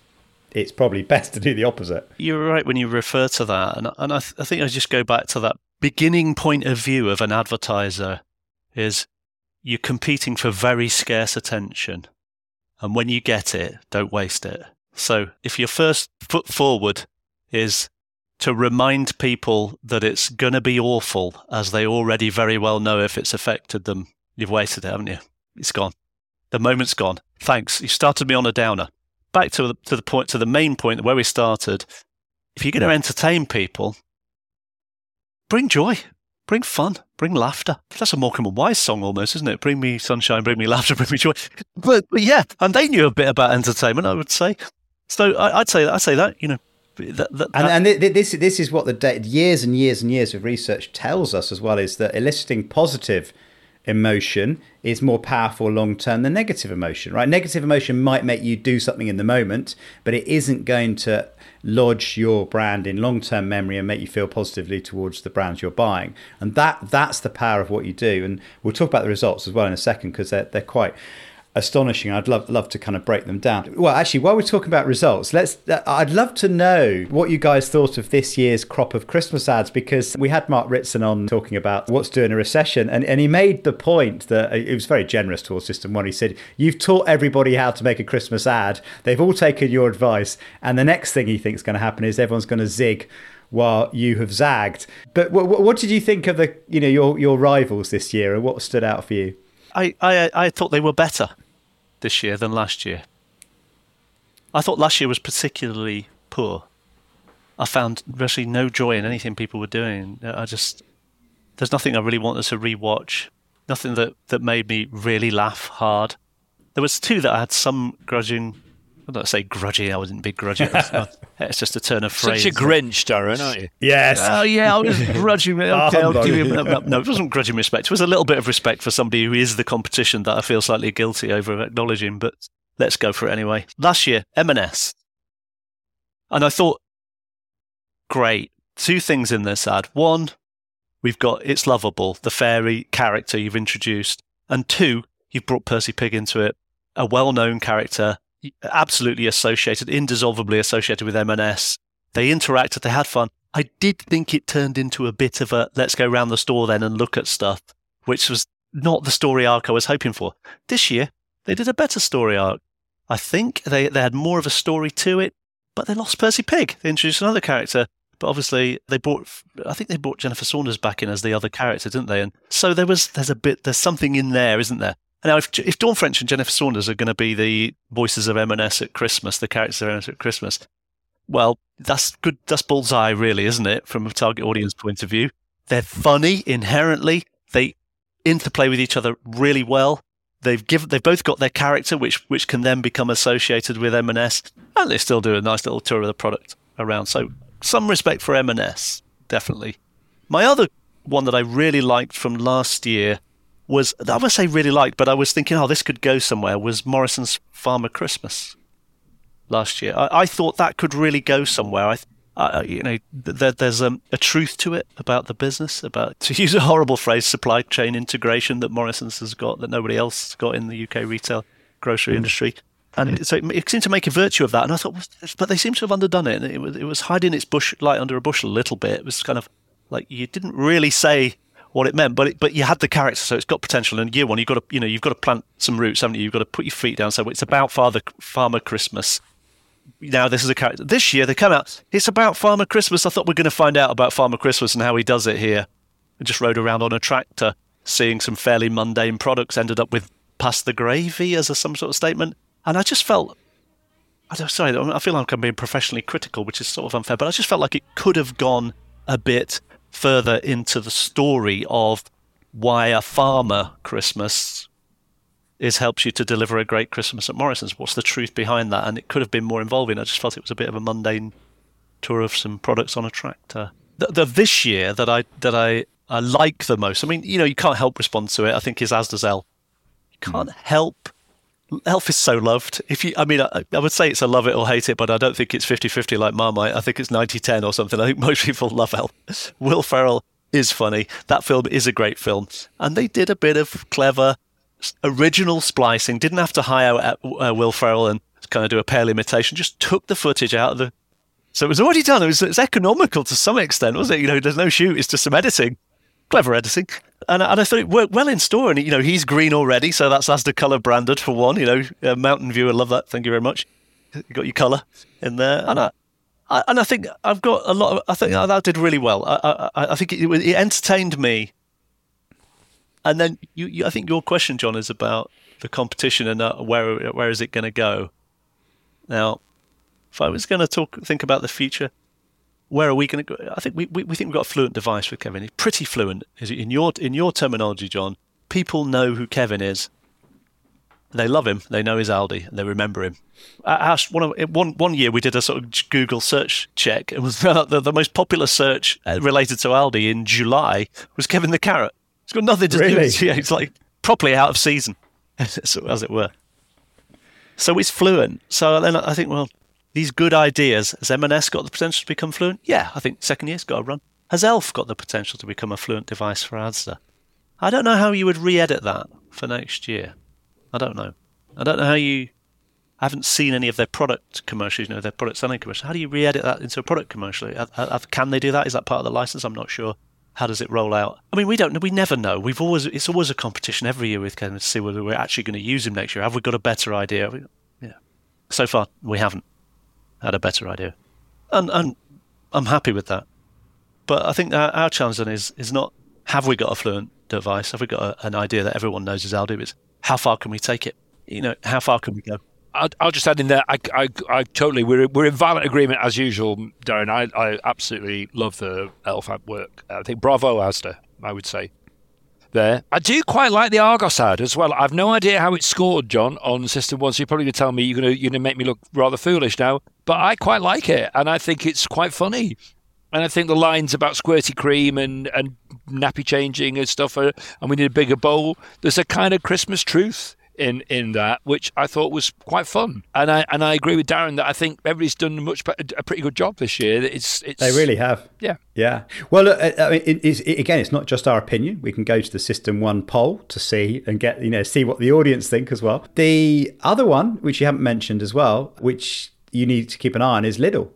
it's probably [LAUGHS] best to do the opposite. You're right when you refer to that. And, and I, th- I think I just go back to that beginning point of view of an advertiser is you're competing for very scarce attention. And when you get it, don't waste it. So if your first foot forward is to remind people that it's going to be awful, as they already very well know if it's affected them, you've wasted it, haven't you? It's gone. The moment's gone. Thanks. You started me on a downer. Back to the, to the point, to the main point where we started. If you're going to entertain people, bring joy, bring fun, bring laughter. That's a Morecambe and Wise song almost, isn't it? Bring me sunshine, bring me laughter, [LAUGHS] bring me joy. But, but yeah, and they knew a bit about entertainment, I would say. So I, would say that. I'd say that you know. That, that, and, and this this is what the years and years and years of research tells us as well is that eliciting positive emotion is more powerful long term than negative emotion right? Negative emotion might make you do something in the moment but it isn't going to lodge your brand in long-term memory and make you feel positively towards the brands you're buying. And that that's the power of what you do. And we'll talk about the results as well in a second because they're, they're quite astonishing. I'd love love to kind of break them down. Well, actually, while we're talking about results, let's. I'd love to know what you guys thought of this year's crop of Christmas ads because we had Mark Ritson on talking about what's doing a recession, and, and he made the point that uh, it was very generous towards System One. He said, "You've taught everybody how to make a Christmas ad. They've all taken your advice, and the next thing he thinks is going to happen is everyone's going to zig." While you have zagged, but what, what did you think of the you know your your rivals this year, and what stood out for you? I, I, I thought they were better this year than last year. I thought last year was particularly poor. I found virtually no joy in anything people were doing. I just there's nothing I really wanted to rewatch. Nothing that, that made me really laugh hard. There was two that I had some grudging I don't say grudgy. I wasn't big grudgy. [LAUGHS] it's just a turn of phrase. Such a Grinch, Darren, aren't you? Yes. Oh yeah, I was [LAUGHS] grudging. Okay, I'll give you. No, no, it wasn't grudging respect. It was a little bit of respect for somebody who is the competition that I feel slightly guilty over acknowledging. But let's go for it anyway. Last year, M&S, and I thought, great. Two things in this ad. One, we've got it's lovable, the fairy character you've introduced, and two, you've brought Percy Pig into it, a well-known character absolutely associated, indissolubly associated with M&S. They interacted, they had fun. I did think it turned into a bit of a let's go around the store then and look at stuff, which was not the story arc I was hoping for. This year, they did a better story arc. I think they, they had more of a story to it, but they lost Percy Pig. They introduced another character, but obviously they brought I think they brought Jennifer Saunders back in as the other character, didn't they? And so there was there's a bit there's something in there, isn't there? Now, if, if Dawn French and Jennifer Saunders are going to be the voices of M&S at Christmas, the characters of M&S at Christmas, well, that's good. That's bullseye, really, isn't it? From a target audience point of view, they're funny inherently. They interplay with each other really well. They've given, they've both got their character, which which can then become associated with M&S, and they still do a nice little tour of the product around. So, some respect for M&S, definitely. My other one that I really liked from last year was I would say really liked, but I was thinking, oh, this could go somewhere. Was Morrison's Farmer Christmas last year? I, I thought that could really go somewhere. I, I you know, there, there's um, a truth to it about the business, about [LAUGHS] to use a horrible phrase, supply chain integration that Morrison's has got that nobody else has got in the UK retail grocery mm. industry. And so it, seemed to make a virtue of that. And I thought, but they seem to have underdone it. It was, it was hiding its bush light under a bushel a little bit. It was kind of like you didn't really say what it meant, but it, but you had the character, so it's got potential. And year one, you've got to you know you've got to plant some roots, haven't you? You've got to put your feet down. So it's about Father Farmer Christmas. Now this is a character. This year they come out. It's about Farmer Christmas. I thought we are going to find out about Farmer Christmas and how he does it here. I just rode around on a tractor, seeing some fairly mundane products. Ended up with past the gravy as a some sort of statement, and I just felt. I'm sorry, I feel like I'm being professionally critical, which is sort of unfair, but I just felt like it could have gone a bit further into the story of why a farmer Christmas is helps you to deliver a great Christmas at Morrison's. What's the truth behind that? And it could have been more involving. I just felt it was a bit of a mundane tour of some products on a tractor. The, the this year that I that I, I like the most. I mean, you know, you can't help respond to it. I think is Elf. You can't mm. help Elf is so loved. If you, I mean, I, I, would say it's a love it or hate it, but I don't think it's 50-50 like Marmite. I think it's 90-10 or something. I think [LAUGHS] most people love Elf. Will Ferrell is funny. That film is a great film, and they did a bit of clever original splicing. Didn't have to hire uh, Will Ferrell and kind of do a pale imitation. Just took the footage out of the. So it was already done. It was, it was economical to some extent, wasn't it? You know, there's no shoot. It's just some editing clever editing. And, and I thought it worked well in store. And, you know, he's green already, so that's Asda colour branded for one. You know, uh, Mountain View, I love that. Thank you very much. You got your colour in there. And I, I, and I think I've got a lot of, I think that did really well. I, I, I think it, it entertained me. And then you, you, I think your question, John, is about the competition and uh, where where is it going to go. Now, if I was going to talk, think about the future, where are we going to go? I think we, we, we think we've got a fluent device with Kevin. He's pretty fluent. In your in your terminology, John? People know who Kevin is. They love him. They know his Aldi, and they remember him. Uh, one, of, one, one year we did a sort of Google search check, It was [LAUGHS] the, the most popular search related to Aldi in July was Kevin the Carrot. It's got nothing to really? do. With [LAUGHS] yeah, it's like properly out of season, [LAUGHS] as it were. So he's fluent. So then I think, well, these good ideas, has M&S got the potential to become fluent? Yeah, I think second year's got a run. Has Elf got the potential to become a fluent device for Asda? I don't know how you would re-edit that for next year. I don't know. I don't know how you. I haven't seen any of their product commercials, you know, their product selling commercials. How do you re-edit that into a product commercial? Can they do that? Is that part of the license? I'm not sure. How does it roll out? I mean, we don't. We never know. We've always. It's always a competition every year with Ken to see whether we're actually going to use him next year. Have we got a better idea? Yeah. So far, we haven't had a better idea, and and I'm happy with that. But I think our, our challenge then is is not have we got a fluent device? Have we got a, an idea that everyone knows is Aldi? It's how far can we take it? You know, how far can we go? I'll, I'll just add in there. I, I, I totally we're we're in violent agreement as usual, Darren. I, I absolutely love the Elf ad work. I think bravo, Asda. I would say there. I do quite like the Argos ad as well. I've no idea how it scored, John, on System One. So you're probably going to tell me you're going to you're going to make me look rather foolish now. But I quite like it, and I think it's quite funny. And I think the lines about squirty cream and, and nappy changing and stuff, are, and we need a bigger bowl. There's a kind of Christmas truth in in that, which I thought was quite fun. And I and I agree with Darren that I think everybody's done a much a pretty good job this year. It's it's they really have. Yeah, yeah. Well, I mean, it, it, again, it's not just our opinion. We can go to the System One poll to see and get you know see what the audience think as well. The other one, which you haven't mentioned as well, which you need to keep an eye on, is Lidl,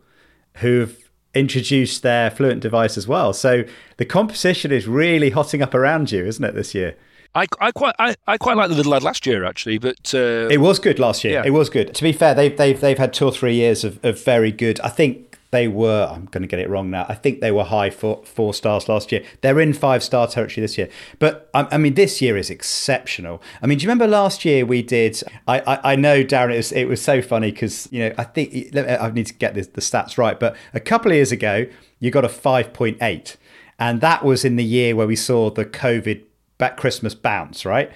who've introduced their Fluent device as well. So the competition is really hotting up around you, isn't it, this year? I, I quite I, I quite like the little lad last year actually, but uh, it was good last year. Yeah. It was good. To be fair, they've they've they've had two or three years of, of very good. I think they were. I'm going to get it wrong now. I think they were high for four stars last year. They're in five star territory this year. But I, I mean, this year is exceptional. I mean, do you remember last year we did? I I, I know Darren. It was it was so funny because you know I think I need to get the, the stats right. But a couple of years ago, you got a five point eight. And that was in the year where we saw the COVID back Christmas bounce, right?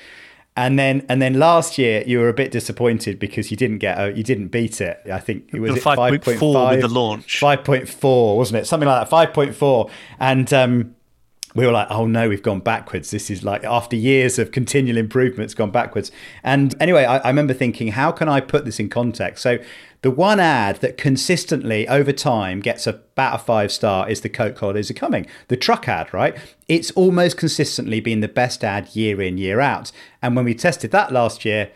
And then and then last year you were a bit disappointed because you didn't get a, you didn't beat it. I think it was five point four with the launch. Five point four, wasn't it? Something like that. Five point four. And um, we were like, oh no, we've gone backwards. This is like after years of continual improvement, it's gone backwards. And anyway, I, I remember thinking, how can I put this in context? So the one ad that consistently over time gets about a five star is the Coke holidays are coming. The truck ad, right? It's almost consistently been the best ad year in, year out. And when we tested that last year,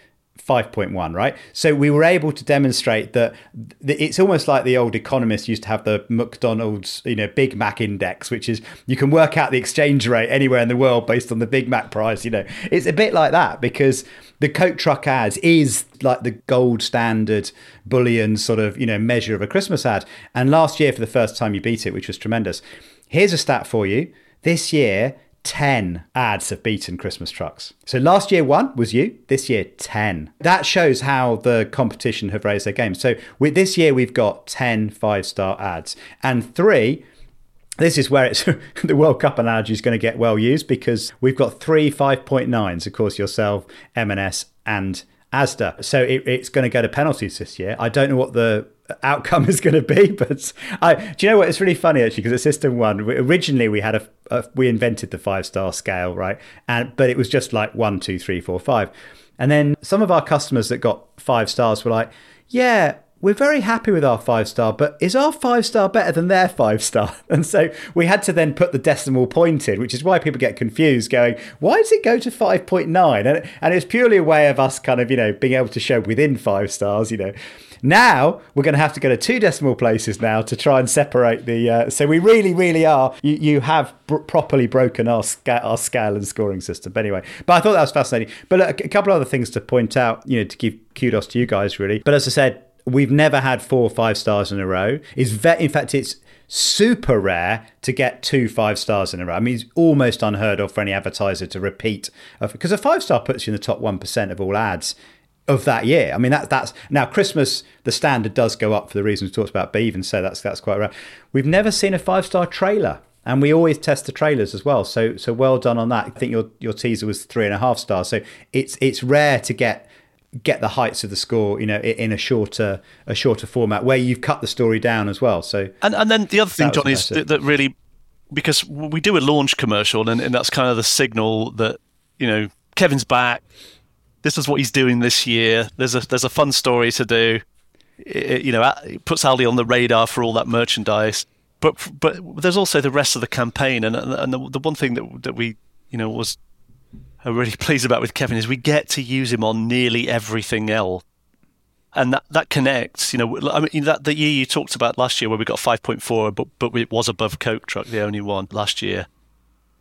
5.1, right? So we were able to demonstrate that it's almost like the old economists used to have the McDonald's, you know, Big Mac index, which is you can work out the exchange rate anywhere in the world based on the Big Mac price, you know. It's a bit like that because the Coke truck ads is like the gold standard bullion sort of, you know, measure of a Christmas ad. And last year for the first time you beat it, which was tremendous. Here's a stat for you. This year, 10 ads have beaten Christmas trucks. So last year one was you, this year 10. That shows how the competition have raised their game. So with this year we've got 10 five-star ads and 3 this is where it's [LAUGHS] the World Cup analogy is going to get well used because we've got three 5.9s, of course, yourself, M&S, and Asda. So it, it's going to go to penalties this year. I don't know what the outcome [LAUGHS] is going to be. But I, do you know what? It's really funny actually because at System One, originally we had a, a we invented the five star scale, right? And but it was just like one, two, three, four, five. And then some of our customers that got five stars were like, "Yeah, we're very happy with our five star, but is our five star better than their five star? [LAUGHS] And so we had to then put the decimal point in, which is why people get confused going, why does it go to 5.9? And, and it's purely a way of us kind of, you know, being able to show within five stars, you know. Now we're going to have to go to two decimal places now to try and separate the. Uh, so we really, really are. You, you have br- properly broken our sca- our scale and scoring system. But anyway, but I thought that was fascinating. But look, a couple other things to point out, you know, to give kudos to you guys really. But as I said, we've never had four or five stars in a row. Is ve- in fact, it's super rare to get two five stars in a row. I mean, it's almost unheard of for any advertiser to repeat because a five star puts you in the top one percent of all ads of that year. I mean, that that's now Christmas. The standard does go up for the reasons we talked about, but even so, that's that's quite rare. We've never seen a five star trailer, and we always test the trailers as well. So so well done on that. I think your your teaser was three and a half stars. So it's it's rare to get get the heights of the score, you know, in a shorter a shorter format where you've cut the story down as well. So and and then the other thing, John, is that, that, really because we do a launch commercial, and, and that's kind of the signal that you know Kevin's back. This is what he's doing this year. There's a there's a fun story to do. It, you know, it puts Aldi on the radar for all that merchandise. But but there's also the rest of the campaign, and and the, the one thing that that we you know was I'm really [LAUGHS] pleased about with Kevin is we get to use him on nearly everything else. And that, that connects, you know. I mean, that the year you talked about last year, where we got 5.4, but but it was above Coke Truck, the only one last year.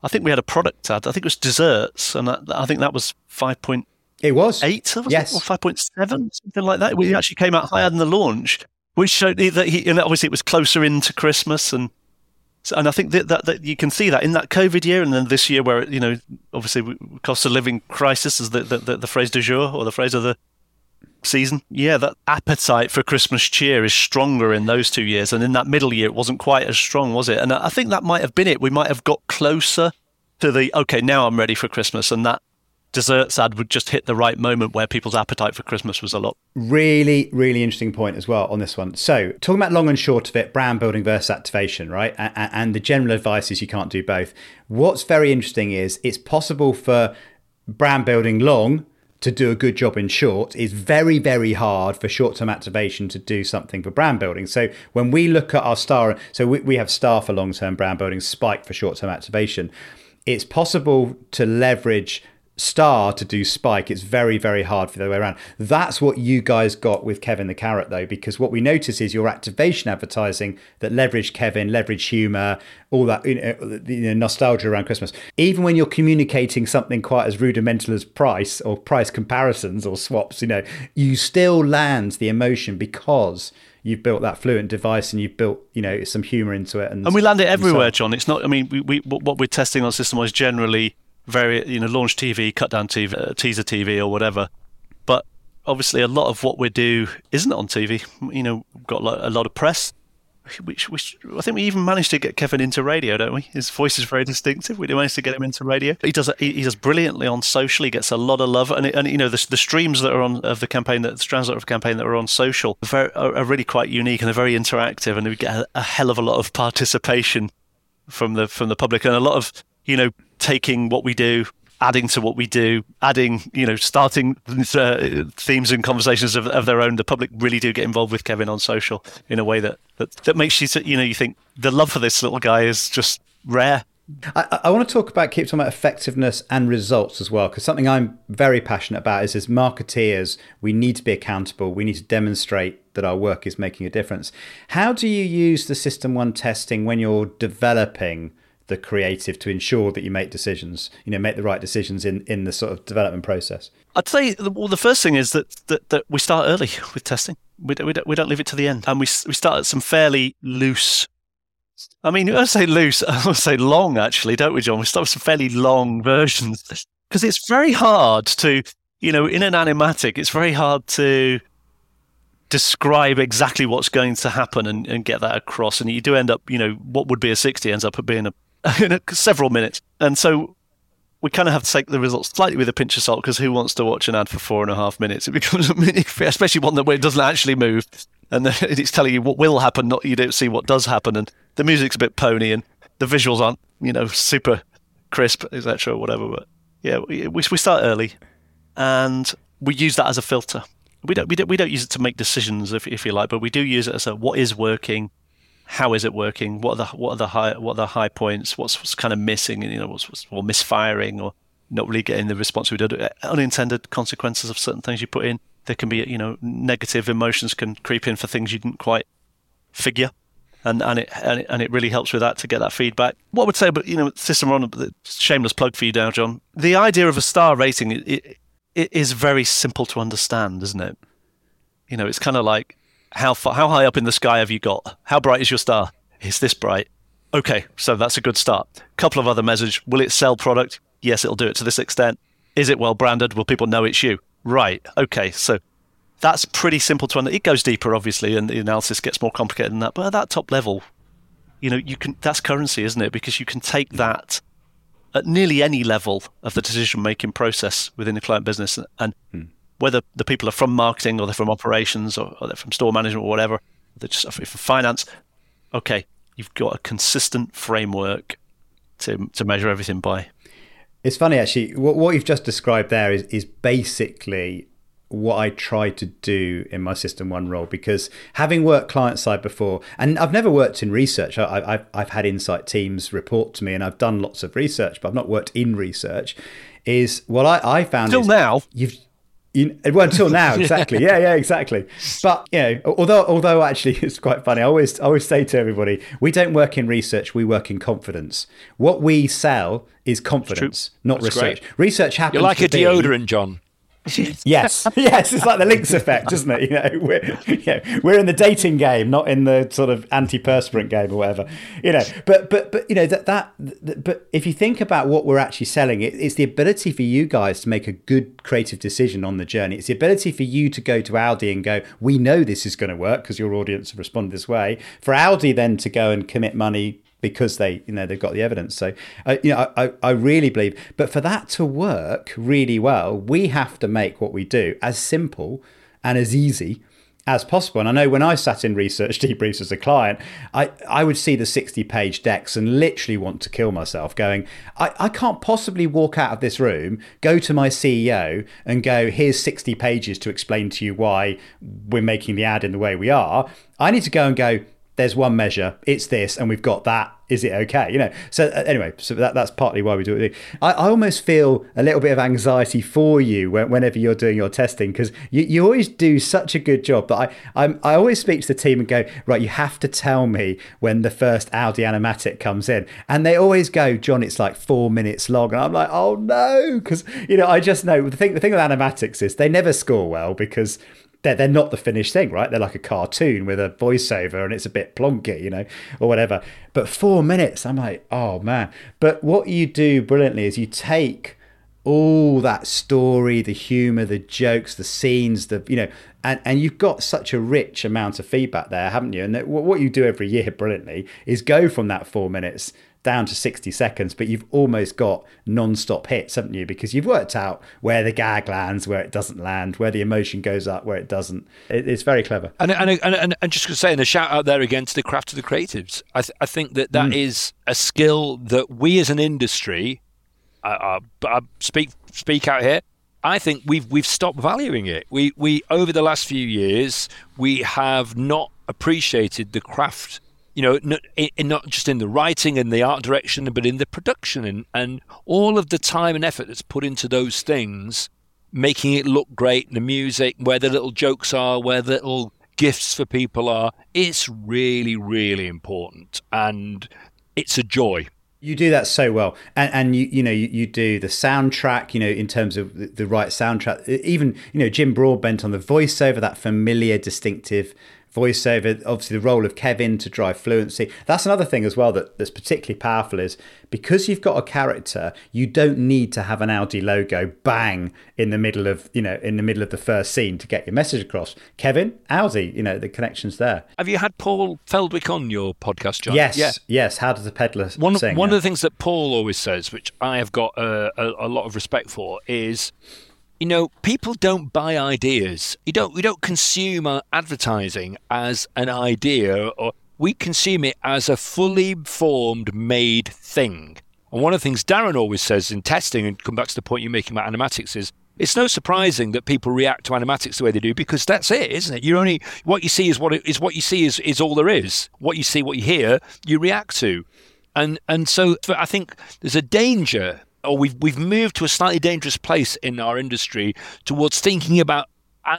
I think we had a product ad. I think it was desserts, and that, I think that was five point. It was eight, was yes, it? or five point seven, something like that. We actually came out higher than the launch, which showed that he, and obviously it was closer into Christmas, and and I think that, that, that you can see that in that COVID year, and then this year, where you know, obviously, cost of living crisis is the, the, the phrase du jour or the phrase of the season. Yeah, that appetite for Christmas cheer is stronger in those two years, and in that middle year, it wasn't quite as strong, was it? And I think that might have been it. We might have got closer to the okay, now I'm ready for Christmas, and that desserts ad would just hit the right moment where people's appetite for Christmas was a lot. Really, really interesting point as well on this one. So, talking about long and short of it, brand building versus activation, right? And, the general advice is you can't do both. What's very interesting is it's possible for brand building long to do a good job in short is very, very hard for short term activation to do something for brand building. So when we look at our star, so we, we have star for long term brand building, spike for short term activation. It's possible to leverage star to do spike it's very very hard for the way around. That's what you guys got with kevin the carrot though because what we notice is your activation advertising that leverage kevin leverage humor all that you know, you know, nostalgia around christmas. Even when you're communicating something quite as rudimental as price or price comparisons or swaps you know you still land the emotion because you've built that fluent device and you've built you know some humor into it and, and we land it everywhere so john. It's not i mean we, we what we're testing on system was generally very you know launch TV, cut down TV, uh, teaser TV, or whatever. But obviously, a lot of what we do isn't on TV. You know, got a lot of press. Which, which I think we even managed to get Kevin into radio, don't we? His voice is very distinctive. We managed to get him into radio. He does he, does brilliantly on social. He gets a lot of love, and, and you know the, the streams that are on of the campaign, that the strands of campaign that are on social, are, very, are, are really quite unique and they're very interactive, and we get a, a hell of a lot of [LAUGHS] participation from the from the public and a lot of you know taking what we do adding to what we do, adding, you know, starting uh, themes and conversations of, of, their own. The public really do get involved with Kevin on social in a way that, that, that makes you, you know, you think the love for this little guy is just rare. I, I want to talk about keep talking about effectiveness and results as well, because something I'm very passionate about is as marketeers, we need to be accountable. We need to demonstrate that our work is making a difference. How do you use the System One testing when you're developing? The creative to ensure that you make decisions, you know, make the right decisions in, in the sort of development process? I'd say, well, the first thing is that, that, that we start early [LAUGHS] with testing. We we, don't, we don't leave it to the end. And we, we start at some fairly loose I mean, I say loose, [LAUGHS] I would say long, actually, don't we, John? We start with some fairly long [LAUGHS] versions because it's very hard to, you know, in an animatic, it's very hard to describe exactly what's going to happen and, and get that across. And you do end up, you know, what would be a 60 ends up being a [LAUGHS] in several minutes. And so we kind of have to take the results slightly with a pinch of salt because who wants to watch an ad for four and a half minutes? It [LAUGHS] becomes a mini, especially one that doesn't actually move, and [LAUGHS] it's telling you what will happen, not you don't see what does happen, and the music's a bit pony, and the visuals aren't you know super crisp, etc. Or whatever. But yeah, we we start early, and we use that as a filter. We don't we don't we don't use it to make decisions, if if you like, but we do use it as a what is working how is it working? What are the what are the high what are the high points? What's, what's kind of missing? You know, what's, what's or misfiring or not really getting the response we did. Unintended consequences of certain things you put in. There can be you know negative emotions can creep in for things you didn't quite figure. And, and it and it and it really helps with that to get that feedback. What I would say, but you know, system on shameless plug for you now, John. The idea of a star rating it, it, it is very simple to understand, isn't it? You know, it's kind of like how far, how high up in the sky have you got? How bright is your star? Is this bright? Okay, so that's a good start. Couple of other measures. Will it sell product? Yes, it'll do it to this extent. Is it well branded? Will people know it's you? Right. Okay, so that's pretty simple to understand. It goes deeper, obviously, and the analysis gets more complicated than that. But at that top level, you know, you can that's currency, isn't it? Because you can take that at nearly any level of the decision making process within the client business, and hmm. Whether the people are from marketing or they're from operations or, or they're from store management or whatever, they're just from finance. Okay, you've got a consistent framework to to measure everything by. It's funny actually. What, what you've just described there is is basically what I try to do in my System One role because having worked client side before, and I've never worked in research. I, have I've had insight teams report to me, and I've done lots of research, but I've not worked in research. Is what I, I found till now you've you, well, until now, [LAUGHS] exactly. yeah, yeah, exactly. But you know, although although actually [LAUGHS] it's quite funny. I always I always say to everybody, we don't work in research. We work in confidence. What we sell is confidence, not That's research. Great. Research happens. You're like a deodorant, John [LAUGHS] yes, yes, it's like the Lynx effect, isn't it? You know, we're we're in the dating game, not in the sort of antiperspirant game or whatever. You know, but but but you know that that, that but if you think about what we're actually selling, it, it's the ability for you guys to make a good creative decision on the journey. It's the ability for you to go to Aldi and go, we know this is going to work because your audience have responded this way. For Aldi then to go and commit money because they you know they've got the evidence so uh, you know I, I really believe but for that to work really well we have to make what we do as simple and as easy as possible. And I know when I sat in research [LAUGHS] debriefs as a client, I, I would see the 60 page decks and literally want to kill myself, going, I, I can't possibly walk out of this room, go to my CEO and go, here's 60 pages to explain to you why we're making the ad in the way we are. I need to go and go, there's one measure, it's this, and we've got that. Is it okay? You know. So uh, anyway, so that, that's partly why we do it. I, I almost feel a little bit of anxiety for you when, whenever you're doing your testing because you, you always do such a good job. But I I'm, I always speak to the team and go right. You have to tell me when the first Aldi animatic comes in, and they always go, John, it's like four minutes long, and I'm like, oh no, because you know I just know the thing. The thing with animatics is they never score well because they're, they're not the finished thing, right? They're like a cartoon with a voiceover and it's a bit plonky, you know, or whatever. But four minutes, I'm like, oh man. But what you do brilliantly is you take all that story, the humor, the jokes, the scenes, the, you know, and, and you've got such a rich amount of feedback there, haven't you? And what you do every year brilliantly is go from that four minutes down to 60 seconds, but you've almost got non-stop hits, haven't you? Because you've worked out where the gag lands, where it doesn't land, where the emotion goes up, where it doesn't. It, it's very clever. And and, and, and, and just to say, and a shout out there again to the craft of the creatives. I, th- I think that that mm. is a skill that we as an industry, I, I, I speak speak out here. I think we've we've stopped valuing it. We we over the last few years we have not appreciated the craft you know, not, not just in the writing and the art direction, but in the production and, and all of the time and effort that's put into those things, making it look great, the music, where the little jokes are, where the little gifts for people are, it's really, really important. And it's a joy. You do that so well, and and you you know you, you do the soundtrack. You know in terms of the, the right soundtrack. Even you know Jim Broadbent on the voiceover, that familiar, distinctive voiceover, obviously the role of Kevin to drive fluency. That's another thing as well that, that's particularly powerful is because you've got a character, you don't need to have an Aldi logo bang in the middle of, you know, in the middle of the first scene to get your message across. Kevin, Aldi, you know, the connection's there. Have you had Paul Feldwick on your podcast, John? Yes, yeah. yes. How does a Pedlar one, sing? One of the things that Paul always says, which I have got a, a, a lot of respect for, is you know, people don't buy ideas. You don't. We don't consume our advertising as an idea, or we consume it as a fully formed, made thing. And one of the things Darren always says in testing, and come back to the point you're making about animatics, is it's no surprising that people react to animatics the way they do because that's it, isn't it? You only what you see is what it, is what you see is is all there is. What you see, what you hear, you react to, and and so I think there's a danger or we've we've moved to a slightly dangerous place in our industry towards thinking about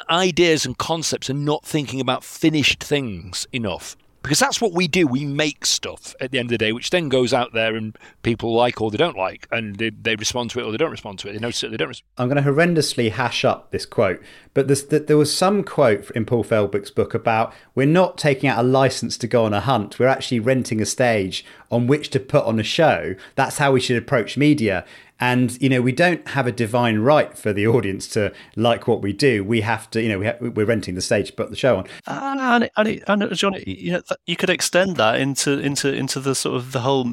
ideas and concepts and not thinking about finished things enough. Because that's what we do. We make stuff at the end of the day, which then goes out there and people like or they don't like, and they, they respond to it or they don't respond to it. They notice it, they don't. Respond. I'm going to horrendously hash up this quote, but there was some quote in Paul Feldwick's book about we're not taking out a license to go on a hunt. We're actually renting a stage on which to put on a show. That's how we should approach media. And you know, we don't have a divine right for the audience to like what we do. We have to, you know, we ha- we're renting the stage to put the show on. And, and, and, and John, you know, you could extend that into into into the sort of the whole,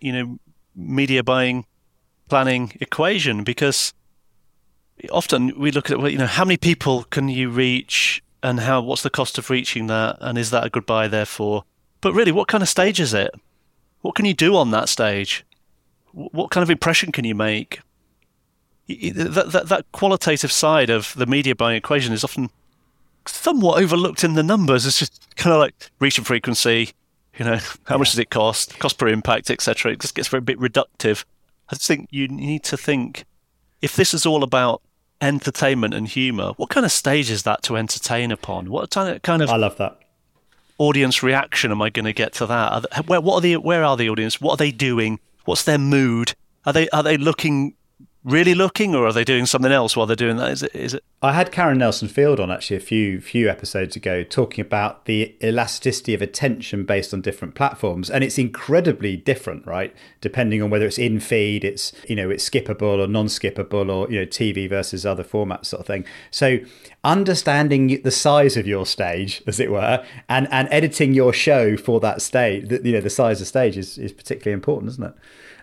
you know, media buying planning equation because often we look at you know how many people can you reach and how what's the cost of reaching that and is that a good buy therefore but really what kind of stage is it what can you do on that stage what kind of impression can you make? That, that, that qualitative side of the media buying equation is often somewhat overlooked in the numbers. It's just kind of like reach and frequency, you know, [LAUGHS] how much does it cost, cost per impact, etc. It just gets very bit reductive. I just think you need to think if this is all about entertainment and humor, what kind of stage is that to entertain upon? What kind of kind of I love that audience reaction am I going to get to that? Where what are the where are the audience? What are they doing? What's their mood? Are they are they looking really looking, or are they doing something else while they're doing that? Is it? Is it? I had Karen Nelson Field on actually a few few episodes ago talking about the elasticity of attention based on different platforms, and it's incredibly different, right? Depending on whether it's in feed, it's you know it's skippable or non-skippable, or you know TV versus other formats, sort of thing. So understanding the size of your stage, as it were, and and editing your show for that stage, you know the size of stage is is particularly important, isn't it?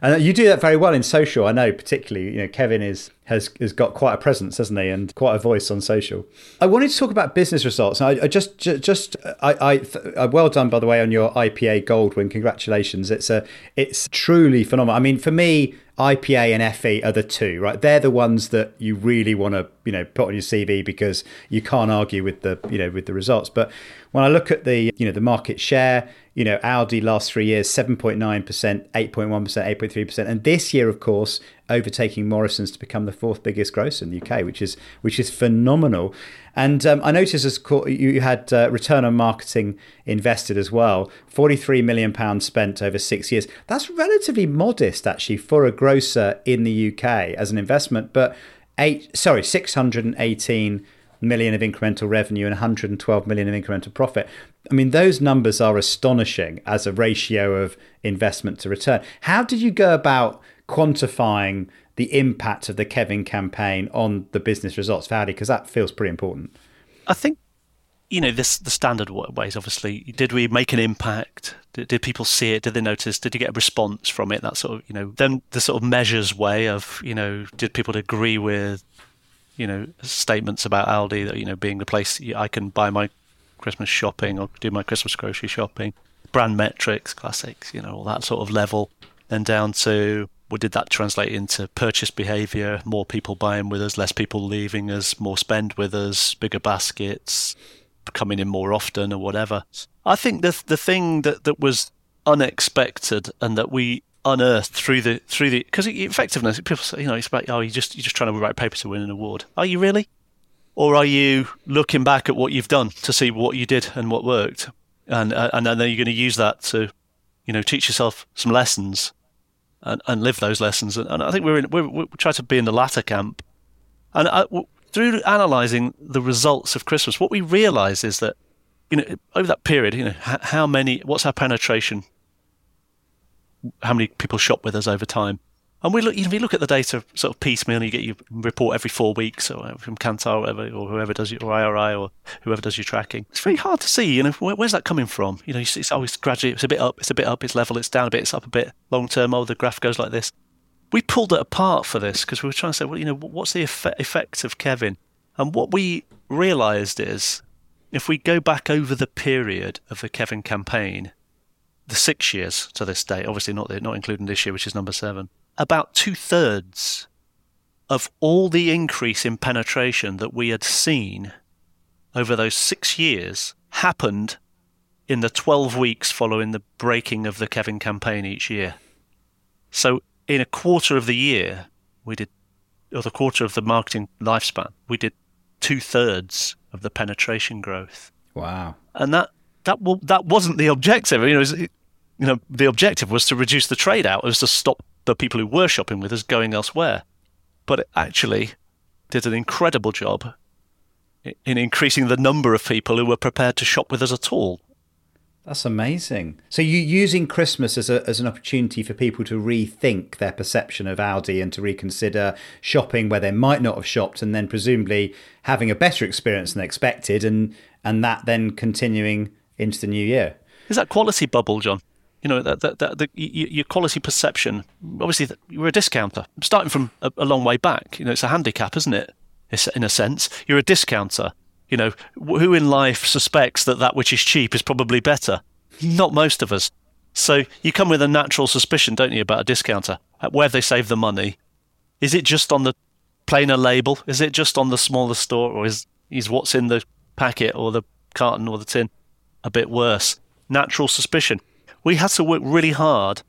And you do that very well in social. I know, particularly, you know, Kevin is has has got quite a presence, hasn't he, and quite a voice on social. I wanted to talk about business results. I, I just, just, I, I, well done by the way on your IPA gold win. Congratulations! It's a, it's truly phenomenal. I mean, for me, IPA and Effie are the two, right? They're the ones that you really want to, you know, put on your CV because you can't argue with the, you know, with the results. But when I look at the, you know, the market share, you know, Aldi last three years, 7.9%, 8.1%, 8.3%. And this year, of course, overtaking Morrison's to become the fourth biggest grocer in the UK, which is which is phenomenal. And um, I noticed as you had uh, return on marketing invested as well, 43 million pounds spent over six years. That's relatively modest actually for a grocer in the UK as an investment, but eight sorry 618 million of incremental revenue and 112 million of incremental profit. I mean, those numbers are astonishing as a ratio of investment to return. How did you go about quantifying the impact of the Kevin campaign on the business results for? Because that feels pretty important. I think you know this the standard ways obviously did we make an impact did, did, people see it did they notice did you get a response from it that sort of you know then the sort of measures way of you know did people agree with you know statements about Aldi that you know being the place I can buy my Christmas shopping or do my Christmas grocery shopping, brand metrics, classics, you know all that sort of level, then down to what did that translate into purchase behavior, more people buying with us, less people leaving us, more spend with us, bigger baskets, coming in more often or whatever. I think the the thing that that was unexpected and that we unearthed through the through the because effectiveness people say you know it's about oh you just you're just trying to write paper to win an award. Are you really or are you looking back at what you've done to see what you did and what worked? And uh, and then you're going to use that to you know teach yourself some lessons and, and live those lessons. And, and I think we're in we're, we try to be in the latter camp. And I, uh, through analyzing the results of Christmas what we realize is that you know over that period you know how many what's our penetration? How many people shop with us over time. And we look, you know, you look at the data sort of piecemeal. You get your report every four weeks, or uh, from Kantar, or or whoever does your IRI, or whoever does your tracking. It's very hard to see. You know, where, where's that coming from? You know, it's always gradually. It's a bit up. It's a bit up. It's level. It's down a bit. It's up a bit. Long term. Oh, the graph goes like this. We pulled it apart for this because we were trying to say, well, you know, what's the effect of Kevin? And what we realised is, if we go back over the period of the Kevin campaign, the six years to this day, obviously not not including this year, which is number seven, about two thirds of all the increase in penetration that we had seen over those six years happened in the 12 weeks following the breaking of the Kevin campaign each year. So, in a quarter of the year, we did, or the quarter of the marketing lifespan, we did two thirds of the penetration growth. Wow. And that that that wasn't the objective. You know, was, you know, the objective was to reduce the trade out, it was to stop the people who were shopping with us going elsewhere. But it actually did an incredible job in increasing the number of people who were prepared to shop with us at all. That's amazing. So you're using Christmas as a, as an opportunity for people to rethink their perception of Aldi and to reconsider shopping where they might not have shopped, and then presumably having a better experience than expected, and and that then continuing into the new year. Is that quality bubble, John? You know that that, that the, your quality perception. Obviously, you're a discounter. Starting from a, a long way back, you know it's a handicap, isn't it? In a sense, you're a discounter you know, who in life suspects that that which is cheap is probably better? Not most of us. So you come with a natural suspicion, don't you, about a discounter? Where they save the money? Is it just on the plainer label? Is it just on the smaller store, or is is what's in the packet or the carton or the tin a bit worse? Natural suspicion. We had to work really hard,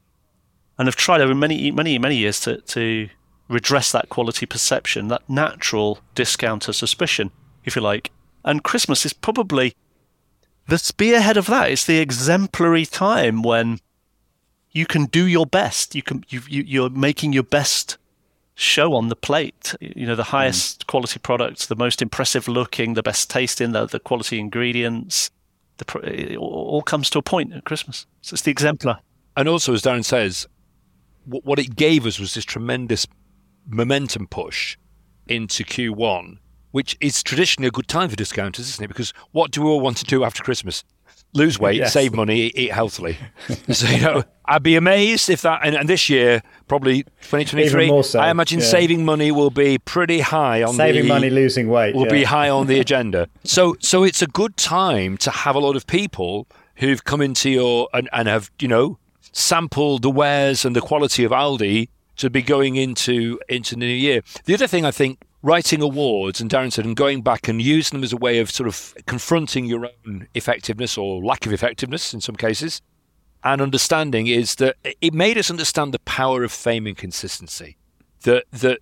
and have tried over many many many years to to redress that quality perception, that natural discount discounter suspicion, if you like. And Christmas is probably the spearhead of that. It's the exemplary time when you can do your best. You can you, you are making your best show on the plate. You know the highest mm. quality products, the most impressive looking, the best tasting, the the quality ingredients. The it all comes to a point at Christmas. So it's the exemplar. And also, as Darren says, what it gave us was this tremendous momentum push into Q1 which is traditionally a good time for discounters, isn't it? Because what do we all want to do after Christmas? Lose weight, yes. save money, eat healthily. [LAUGHS] so, you know, I'd be amazed if that, and, and this year, probably 2023, so, I imagine yeah. saving money will be pretty high on saving the, money, losing weight will yeah. be high on the [LAUGHS] agenda. So, so it's a good time to have a lot of people who've come into your and, and have, you know, sampled the wares and the quality of Aldi to be going into into the new year. The other thing I think writing awards, and Darren said, and going back and using them as a way of sort of confronting your own effectiveness or lack of effectiveness in some cases, and understanding is that it made us understand the power of fame and consistency. That that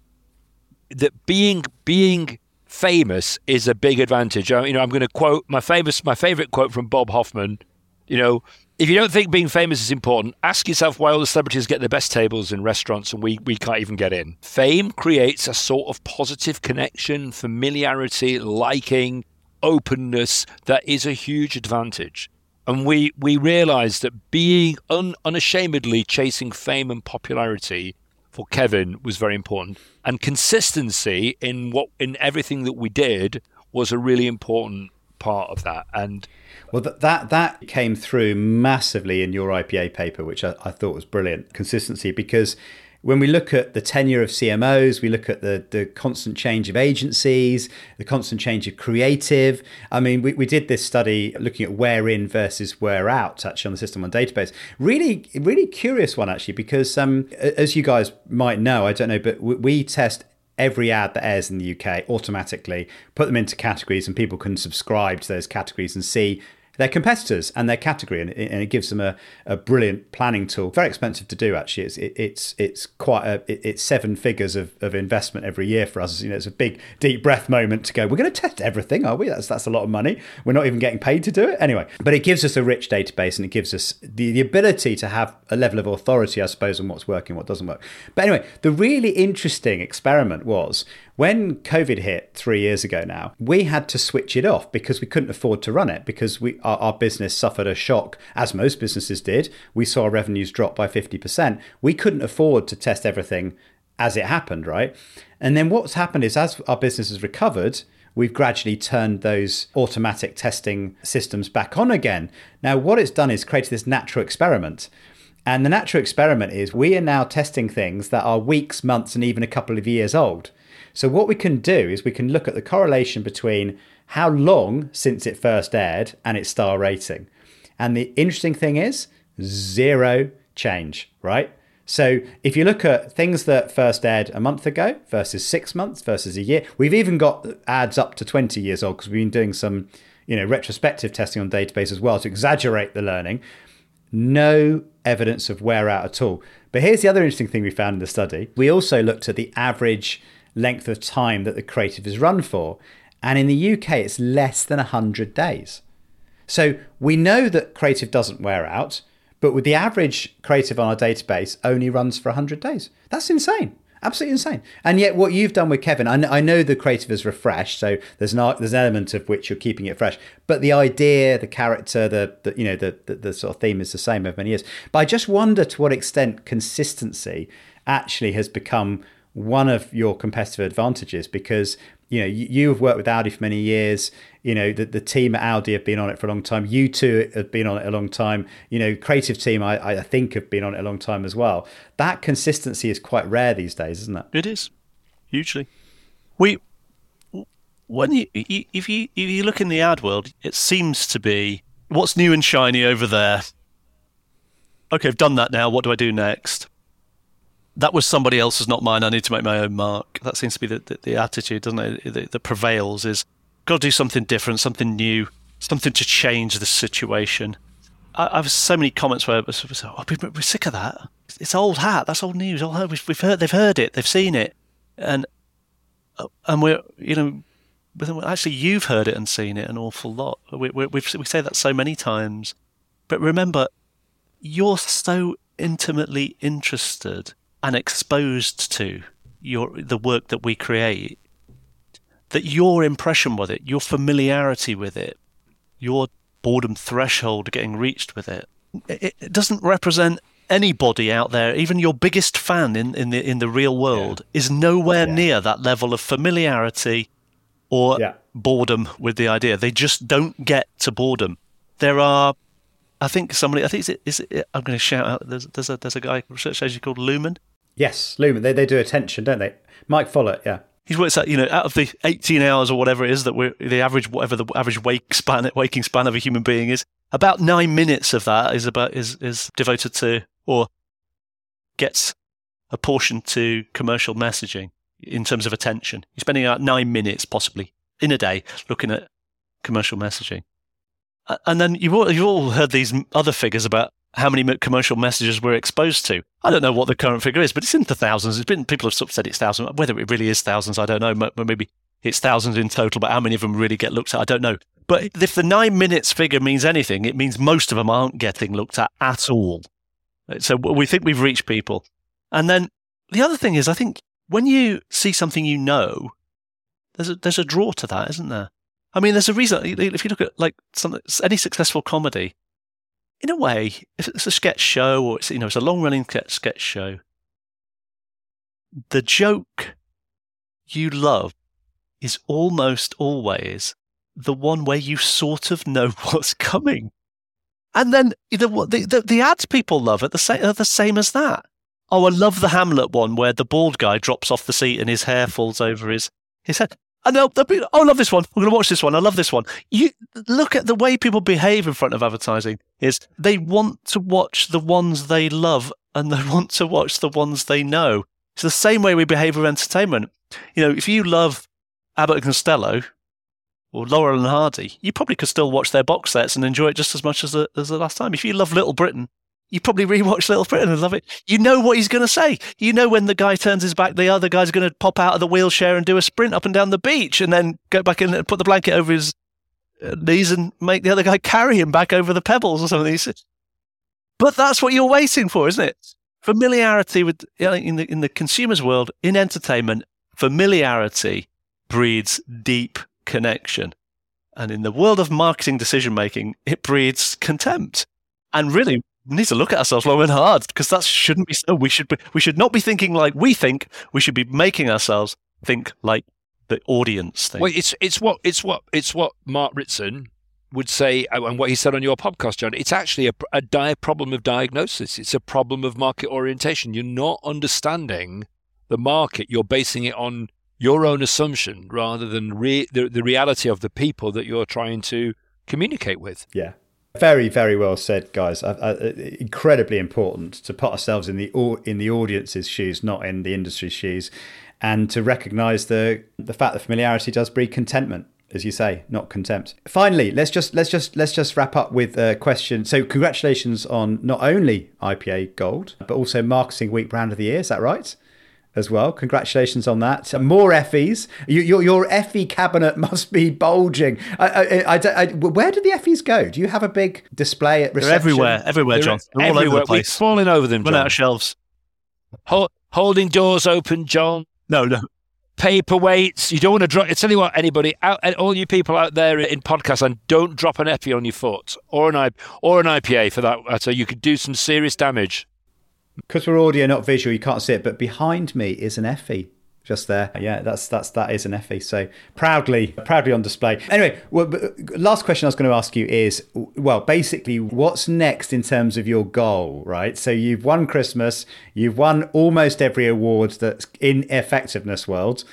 that being being famous is a big advantage. You know, I'm going to quote my famous my favorite quote from Bob Hoffman. You know, if you don't think being famous is important, ask yourself why all the celebrities get the best tables in restaurants and we, we can't even get in. Fame creates a sort of positive connection, familiarity, liking, openness that is a huge advantage. And we, we realize that being un, unashamedly chasing fame and popularity for Kevin was very important. And consistency in what in everything that we did was a really important part of that. And well, that that, that came through massively in your IPA paper, which I, I thought was brilliant. Consistency, because when we look at the tenure of CMOs, we look at the, the constant change of agencies, the constant change of creative. I mean, we, we did this study looking at where in versus where out, actually, on the system on database. Really, really curious one, actually, because um, as you guys might know, I don't know, but we, we test every ad that airs in the UK automatically, put them into categories, and people can subscribe to those categories and see their competitors and their category, and it, and it gives them a, a brilliant planning tool. Very expensive to do, actually. It's it, it's it's quite a it, it's seven figures of, of investment every year for us. You know, it's a big deep breath moment to go. We're going to test everything, are we? That's that's a lot of money. We're not even getting paid to do it anyway. But it gives us a rich database, and it gives us the, the ability to have a level of authority, I suppose, on what's working, what doesn't work. But anyway, the really interesting experiment was when COVID hit three years ago now, we had to switch it off because we couldn't afford to run it because we our, our, business suffered a shock, as most businesses did. We saw revenues drop by 50%. We couldn't afford to test everything as it happened, right? And then what's happened is as our business has recovered, we've gradually turned those automatic testing systems back on again. Now, what it's done is created this natural experiment. And the natural experiment is we are now testing things that are weeks, months, and even a couple of years old. So what we can do is we can look at the correlation between how long since it first aired and its star rating. And the interesting thing is zero change, right? So if you look at things that first aired a month ago versus six months versus a year, we've even got ads up to 20 years old because we've been doing some, you know, retrospective testing on database as well to exaggerate the learning. No evidence of wear out at all. But here's the other interesting thing we found in the study. We also looked at the average length of time that the creative is run for. And in the UK, it's less than 100 days. So we know that creative doesn't wear out, but with the average creative on our database only runs for 100 days. That's insane. Absolutely insane. And yet, what you've done with Kevin, I, know the creative is refreshed, so there's an there's an element of which you're keeping it fresh. But the idea, the character, the, the you know the, the the sort of theme is the same over many years. But I just wonder to what extent consistency actually has become one of your competitive advantages because you know you, have worked with Aldi for many years. You know the, the team at Aldi have been on it for a long time. You two have been on it a long time. You know, creative team I, I think have been on it a long time as well. That consistency is quite rare these days, isn't it? It is hugely. We when you if you if you look in the ad world, it seems to be what's new and shiny over there. Okay, I've done that now. What do I do next? That was somebody else's, not mine. I need to make my own mark. That seems to be the, the, the attitude, doesn't it? That, that prevails is got to do something different, something new, something to change the situation. I, I have so many comments where oh, we're sick of that. It's old hat. That's old news. Old We've, we've heard. They've heard it. They've seen it, and uh, and we're you know. Actually, you've heard it and seen it an awful lot. We, we, we say that so many times, but remember, you're so intimately interested and exposed to your the work that we create that your impression with it your familiarity with it your boredom threshold getting reached with it it, it doesn't represent anybody out there even your biggest fan in, in the in the real world yeah. is nowhere yeah. near that level of familiarity or yeah. boredom with the idea they just don't get to boredom there are I think somebody. I think is it, is it, I'm going to shout out. There's, there's a there's a guy research agency called Lumen. Yes, Lumen. They, they do attention, don't they? Mike Follett, yeah. He's worked out, you know, out of the 18 hours or whatever it is that we're the average, whatever the average wake span, waking span of a human being is, about nine minutes of that is about is is devoted to or gets a portion to commercial messaging in terms of attention. You're spending about nine minutes possibly in a day looking at commercial messaging. And then you've all, you've all heard these other figures about how many commercial messages we're exposed to. I don't know what the current figure is, but it's in the thousands. It's been people have sort of said it's thousands. Whether it really is thousands, I don't know. Maybe it's thousands in total, but how many of them really get looked at, I don't know. But if the nine minutes figure means anything, it means most of them aren't getting looked at at all. So we think we've reached people. And then the other thing is, I think when you see something you know, there's a, there's a draw to that, isn't there? I mean, there's a reason. If you look at like some, any successful comedy, in a way, if it's a sketch show or it's you know it's a long running sketch show, the joke you love is almost always the one where you sort of know [LAUGHS] what's coming. And then the, the, the, ads people love it the same, are the same as that. Oh, I love the Hamlet one where the bald guy drops off the seat and his hair falls over his, his head. And they'll, they'll be, oh, I love this one. I'm going to watch this one. I love this one. You look at the way people behave in front of advertising. Is they want to watch the ones they love and they [LAUGHS] want to watch the ones they know. It's the same way we behave with entertainment. You know, if you love Abbott and Costello or Laurel and Hardy, you probably could still watch their box sets and enjoy it just as much as the, as the last time. If you love Little Britain, you probably rewatch Little Britain and love it. You know what he's going to say. You know when the guy turns his back, the other guy's going to pop out of the wheelchair and do a sprint up and down the beach and then go back in and put the blanket over his uh, knees and make the other guy carry him back over the pebbles or something. But that's what you're waiting for, isn't it? Familiarity with in the in the consumer's world in entertainment, familiarity breeds deep connection. And in the world of marketing decision making, it breeds contempt. And really, need to look at ourselves long and hard because that shouldn't be so. We should be, we should not be thinking like we think. We should be making ourselves think like the audience think. Well, it's it's what it's what it's what Mark Ritson would say uh, and what he said on your podcast, John. It's actually a, a dire problem of diagnosis. It's a problem of market orientation. You're not understanding the market. You're basing it on your own assumption rather than re- the, the reality of the people that you're trying to communicate with. Yeah. Very, very well said, guys. Uh, uh, incredibly important to put ourselves in the in the audience's shoes, not in the industry's shoes, and to recognise the the fact that familiarity does breed contentment, as you say, not contempt. Finally, let's just let's just let's just wrap up with a question. So, congratulations on not only IPA Gold, but also Marketing Week Brand of the Year. Is that right? As well. Congratulations on that. More Effies. You, your your Effie cabinet [LAUGHS] must be bulging. I, I, I, I, where do the Effies go? Do you have a big display at reception? They're everywhere, everywhere, They're John. They're all over the place. We're falling over them, Run John. out of shelves. Hol- holding doors open, John. No, no. Paperweights. You don't want to drop. I tell you what, anybody, out, and all you people out there in podcast, and don't drop an Effie on your foot or an I, or an IPA for that. So you could do some serious damage. Because we're audio not visual you can't see it but behind me is an effie just there. Yeah that's that's that is an effie so proudly proudly on display. Anyway well, uh, last question i was going to ask you is well basically what's next in terms of your goal right? So you've won christmas you've won almost every award that's in effectiveness world.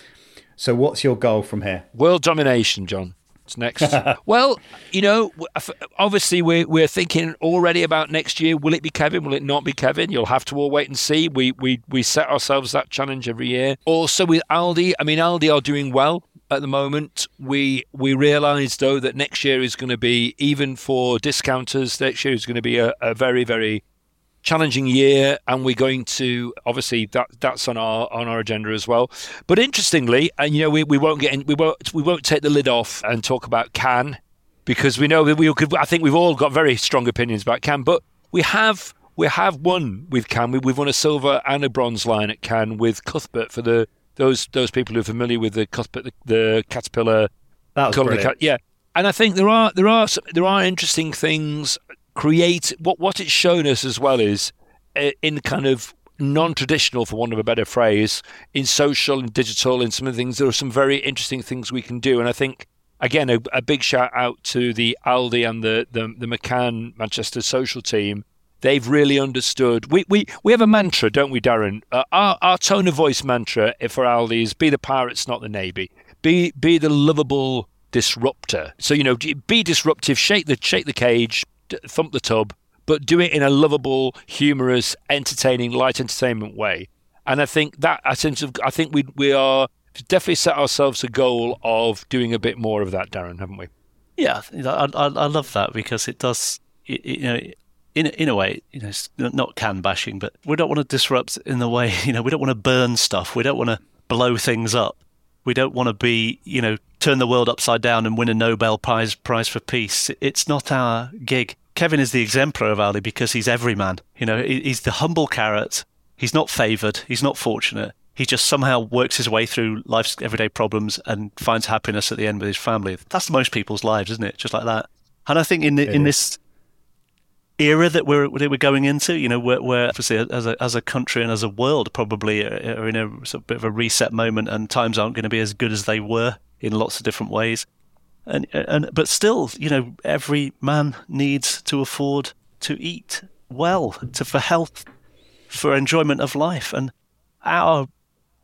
So what's your goal from here? World domination, John. It's next. [LAUGHS] well, you know, uh, obviously we're we're thinking already about next year. Will it be Kevin? Will it not be Kevin? You'll have to all wait and see. We we we set ourselves that challenge every year. Also with Aldi, I mean Aldi are doing well at the moment. We we realise though that next year is going to be even for discounters. Next year is going to be a, a very very challenging year and we're going to obviously that that's on our on our agenda as well but interestingly and you know we, we won't get in, we won't we won't take the lid off and talk about Cannes because we know that we could I think we've all got very strong opinions about Cannes but we have we have won with Cannes we, we've won a silver and a bronze Lion at Cannes with Cuthbert for the those those people who are familiar with the Cuthbert the, the caterpillar that was brilliant. Cat- yeah, and I think there are there are some, there are interesting things. Create what what it's shown us as well is uh, in kind of non-traditional, for want of a better phrase, in social and digital, in some of the things. There are some very interesting things we can do, and I think again a, a big shout out to the Aldi and the the, the McCann Manchester social team. They've really understood. We, we, we have a mantra, don't we, Darren? Uh, our, our tone of voice mantra for Aldi is be the pirates, not the navy. Be be the lovable disruptor. So you know, be disruptive. Shake the shake the cage, thump the tub, but do it in a lovable, humorous, entertaining, light entertainment way. And I think that I sense of I think we we are definitely set ourselves a goal of doing a bit more of that, Darren, haven't we? Yeah, I, I, I love that because it does, it, you know, in in a way, you know, not Cannes bashing, but we don't want to disrupt in the way, [LAUGHS] you know, we don't want to burn stuff, we don't want to blow things up, we don't want to be, you know, turn the world upside down and win a Nobel Prize Prize for peace. It's not our gig. Kevin is the exemplar of Aldi because he's everyman. You know, he's the humble carrot. He's not favoured. He's not fortunate. He just somehow works his way through life's everyday problems and finds happiness at the end with his family. That's most people's lives, isn't it? Just like that. And I think in the, in this era that we're that we're going into, you know, we're, we're obviously as a as a country and as a world probably are in a sort of bit of a reset moment, and times aren't going to be as good as they were in lots of different ways. And and but still, you know, every man needs to afford to eat well, to for health, for enjoyment of life, and our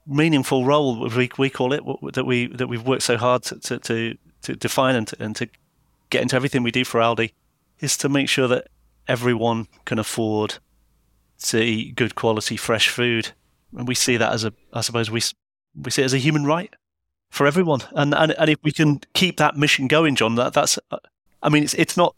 meaningful role we we call it that we that we've worked so hard to to to, to define and to, and to get into everything we do for Aldi is to make sure that everyone can afford to eat good quality fresh food, and we see that as a I suppose we we see it as a human right for everyone, and and and if we can keep that mission going, John, that that's I mean it's it's not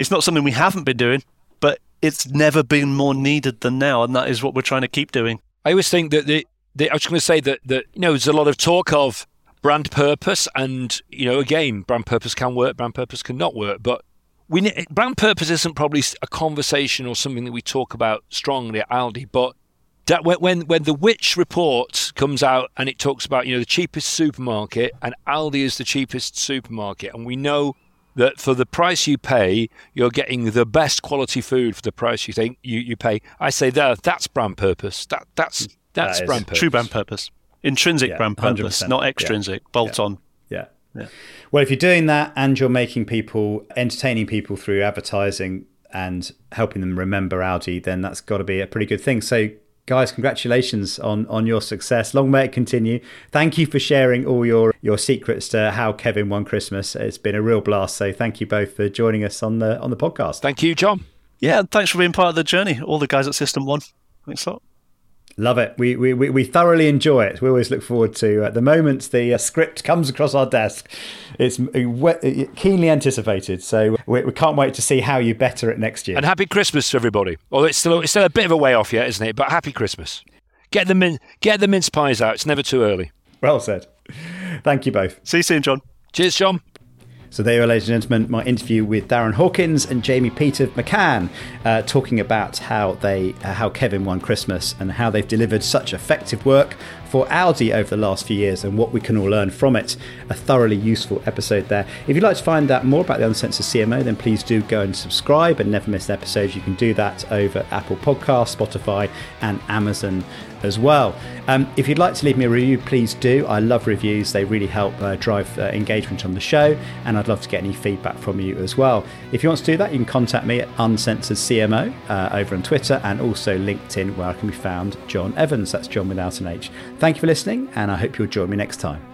it's not something we haven't been doing, but it's never been more needed than now, and that is what we're trying to keep doing. I always think that the, the I was going to say that that you know there's a lot of talk of brand purpose, and you know again, brand purpose can work, brand purpose cannot work, but we brand purpose isn't probably a conversation or something that we talk about strongly at Aldi, but when when when the Which report comes out and it talks about you know the cheapest supermarket and Aldi is the cheapest supermarket, and we know that for the price you pay, you're getting the best quality food for the price you think you, you pay. I say there, that's brand purpose. That that's mm. that's That is brand purpose. True brand purpose, intrinsic Yeah, brand purpose, 100%. not Yeah. extrinsic. Bolt on. Yeah. Yeah. Well, if you're doing that and you're making people, entertaining people through advertising and helping them remember Aldi, then that's got to be a pretty good thing. So, guys, congratulations on on your success. Long may it continue. Thank you for sharing all your your secrets to how Kevin won Christmas. It's been a real blast. So, thank you both for joining us on the on the podcast. Thank you, John. Yeah, thanks for being part of the journey. All the guys at System1. Thanks a lot. Love it. We, we, we we thoroughly enjoy it. We always look forward to uh, the moment the uh, script comes across our desk. It's uh, we- keenly anticipated. So we, we can't wait to see how you better it next year. And happy Christmas to everybody. Well, it's still it's still a bit of a way off yet, isn't it? But happy Christmas. Get the min- get the mince pies out. It's never too early. Well said. Thank you both. See you soon, John. Cheers, John. So there you are, ladies and gentlemen, my interview with Darren Hawkins and Jamie Peet of McCann, uh, talking about how they, uh, how Kevin won Christmas and how they've delivered such effective work for Aldi over the last few years and what we can all learn from it. A thoroughly useful episode there. If you'd like to find out more about the Uncensored CMO, then please do go and subscribe and never miss episodes. You can do that over Apple Podcasts, Spotify, and Amazon as well. Um, if you'd like to leave me a review, please do. I love reviews, they really help uh, drive uh, engagement on the show, and I'd love to get any feedback from you as well. If you want to do that, you can contact me at Uncensored CMO uh, over on Twitter and also LinkedIn, where I can be found John Evans. That's John without an H. Thank you for listening, and I hope you'll join me next time.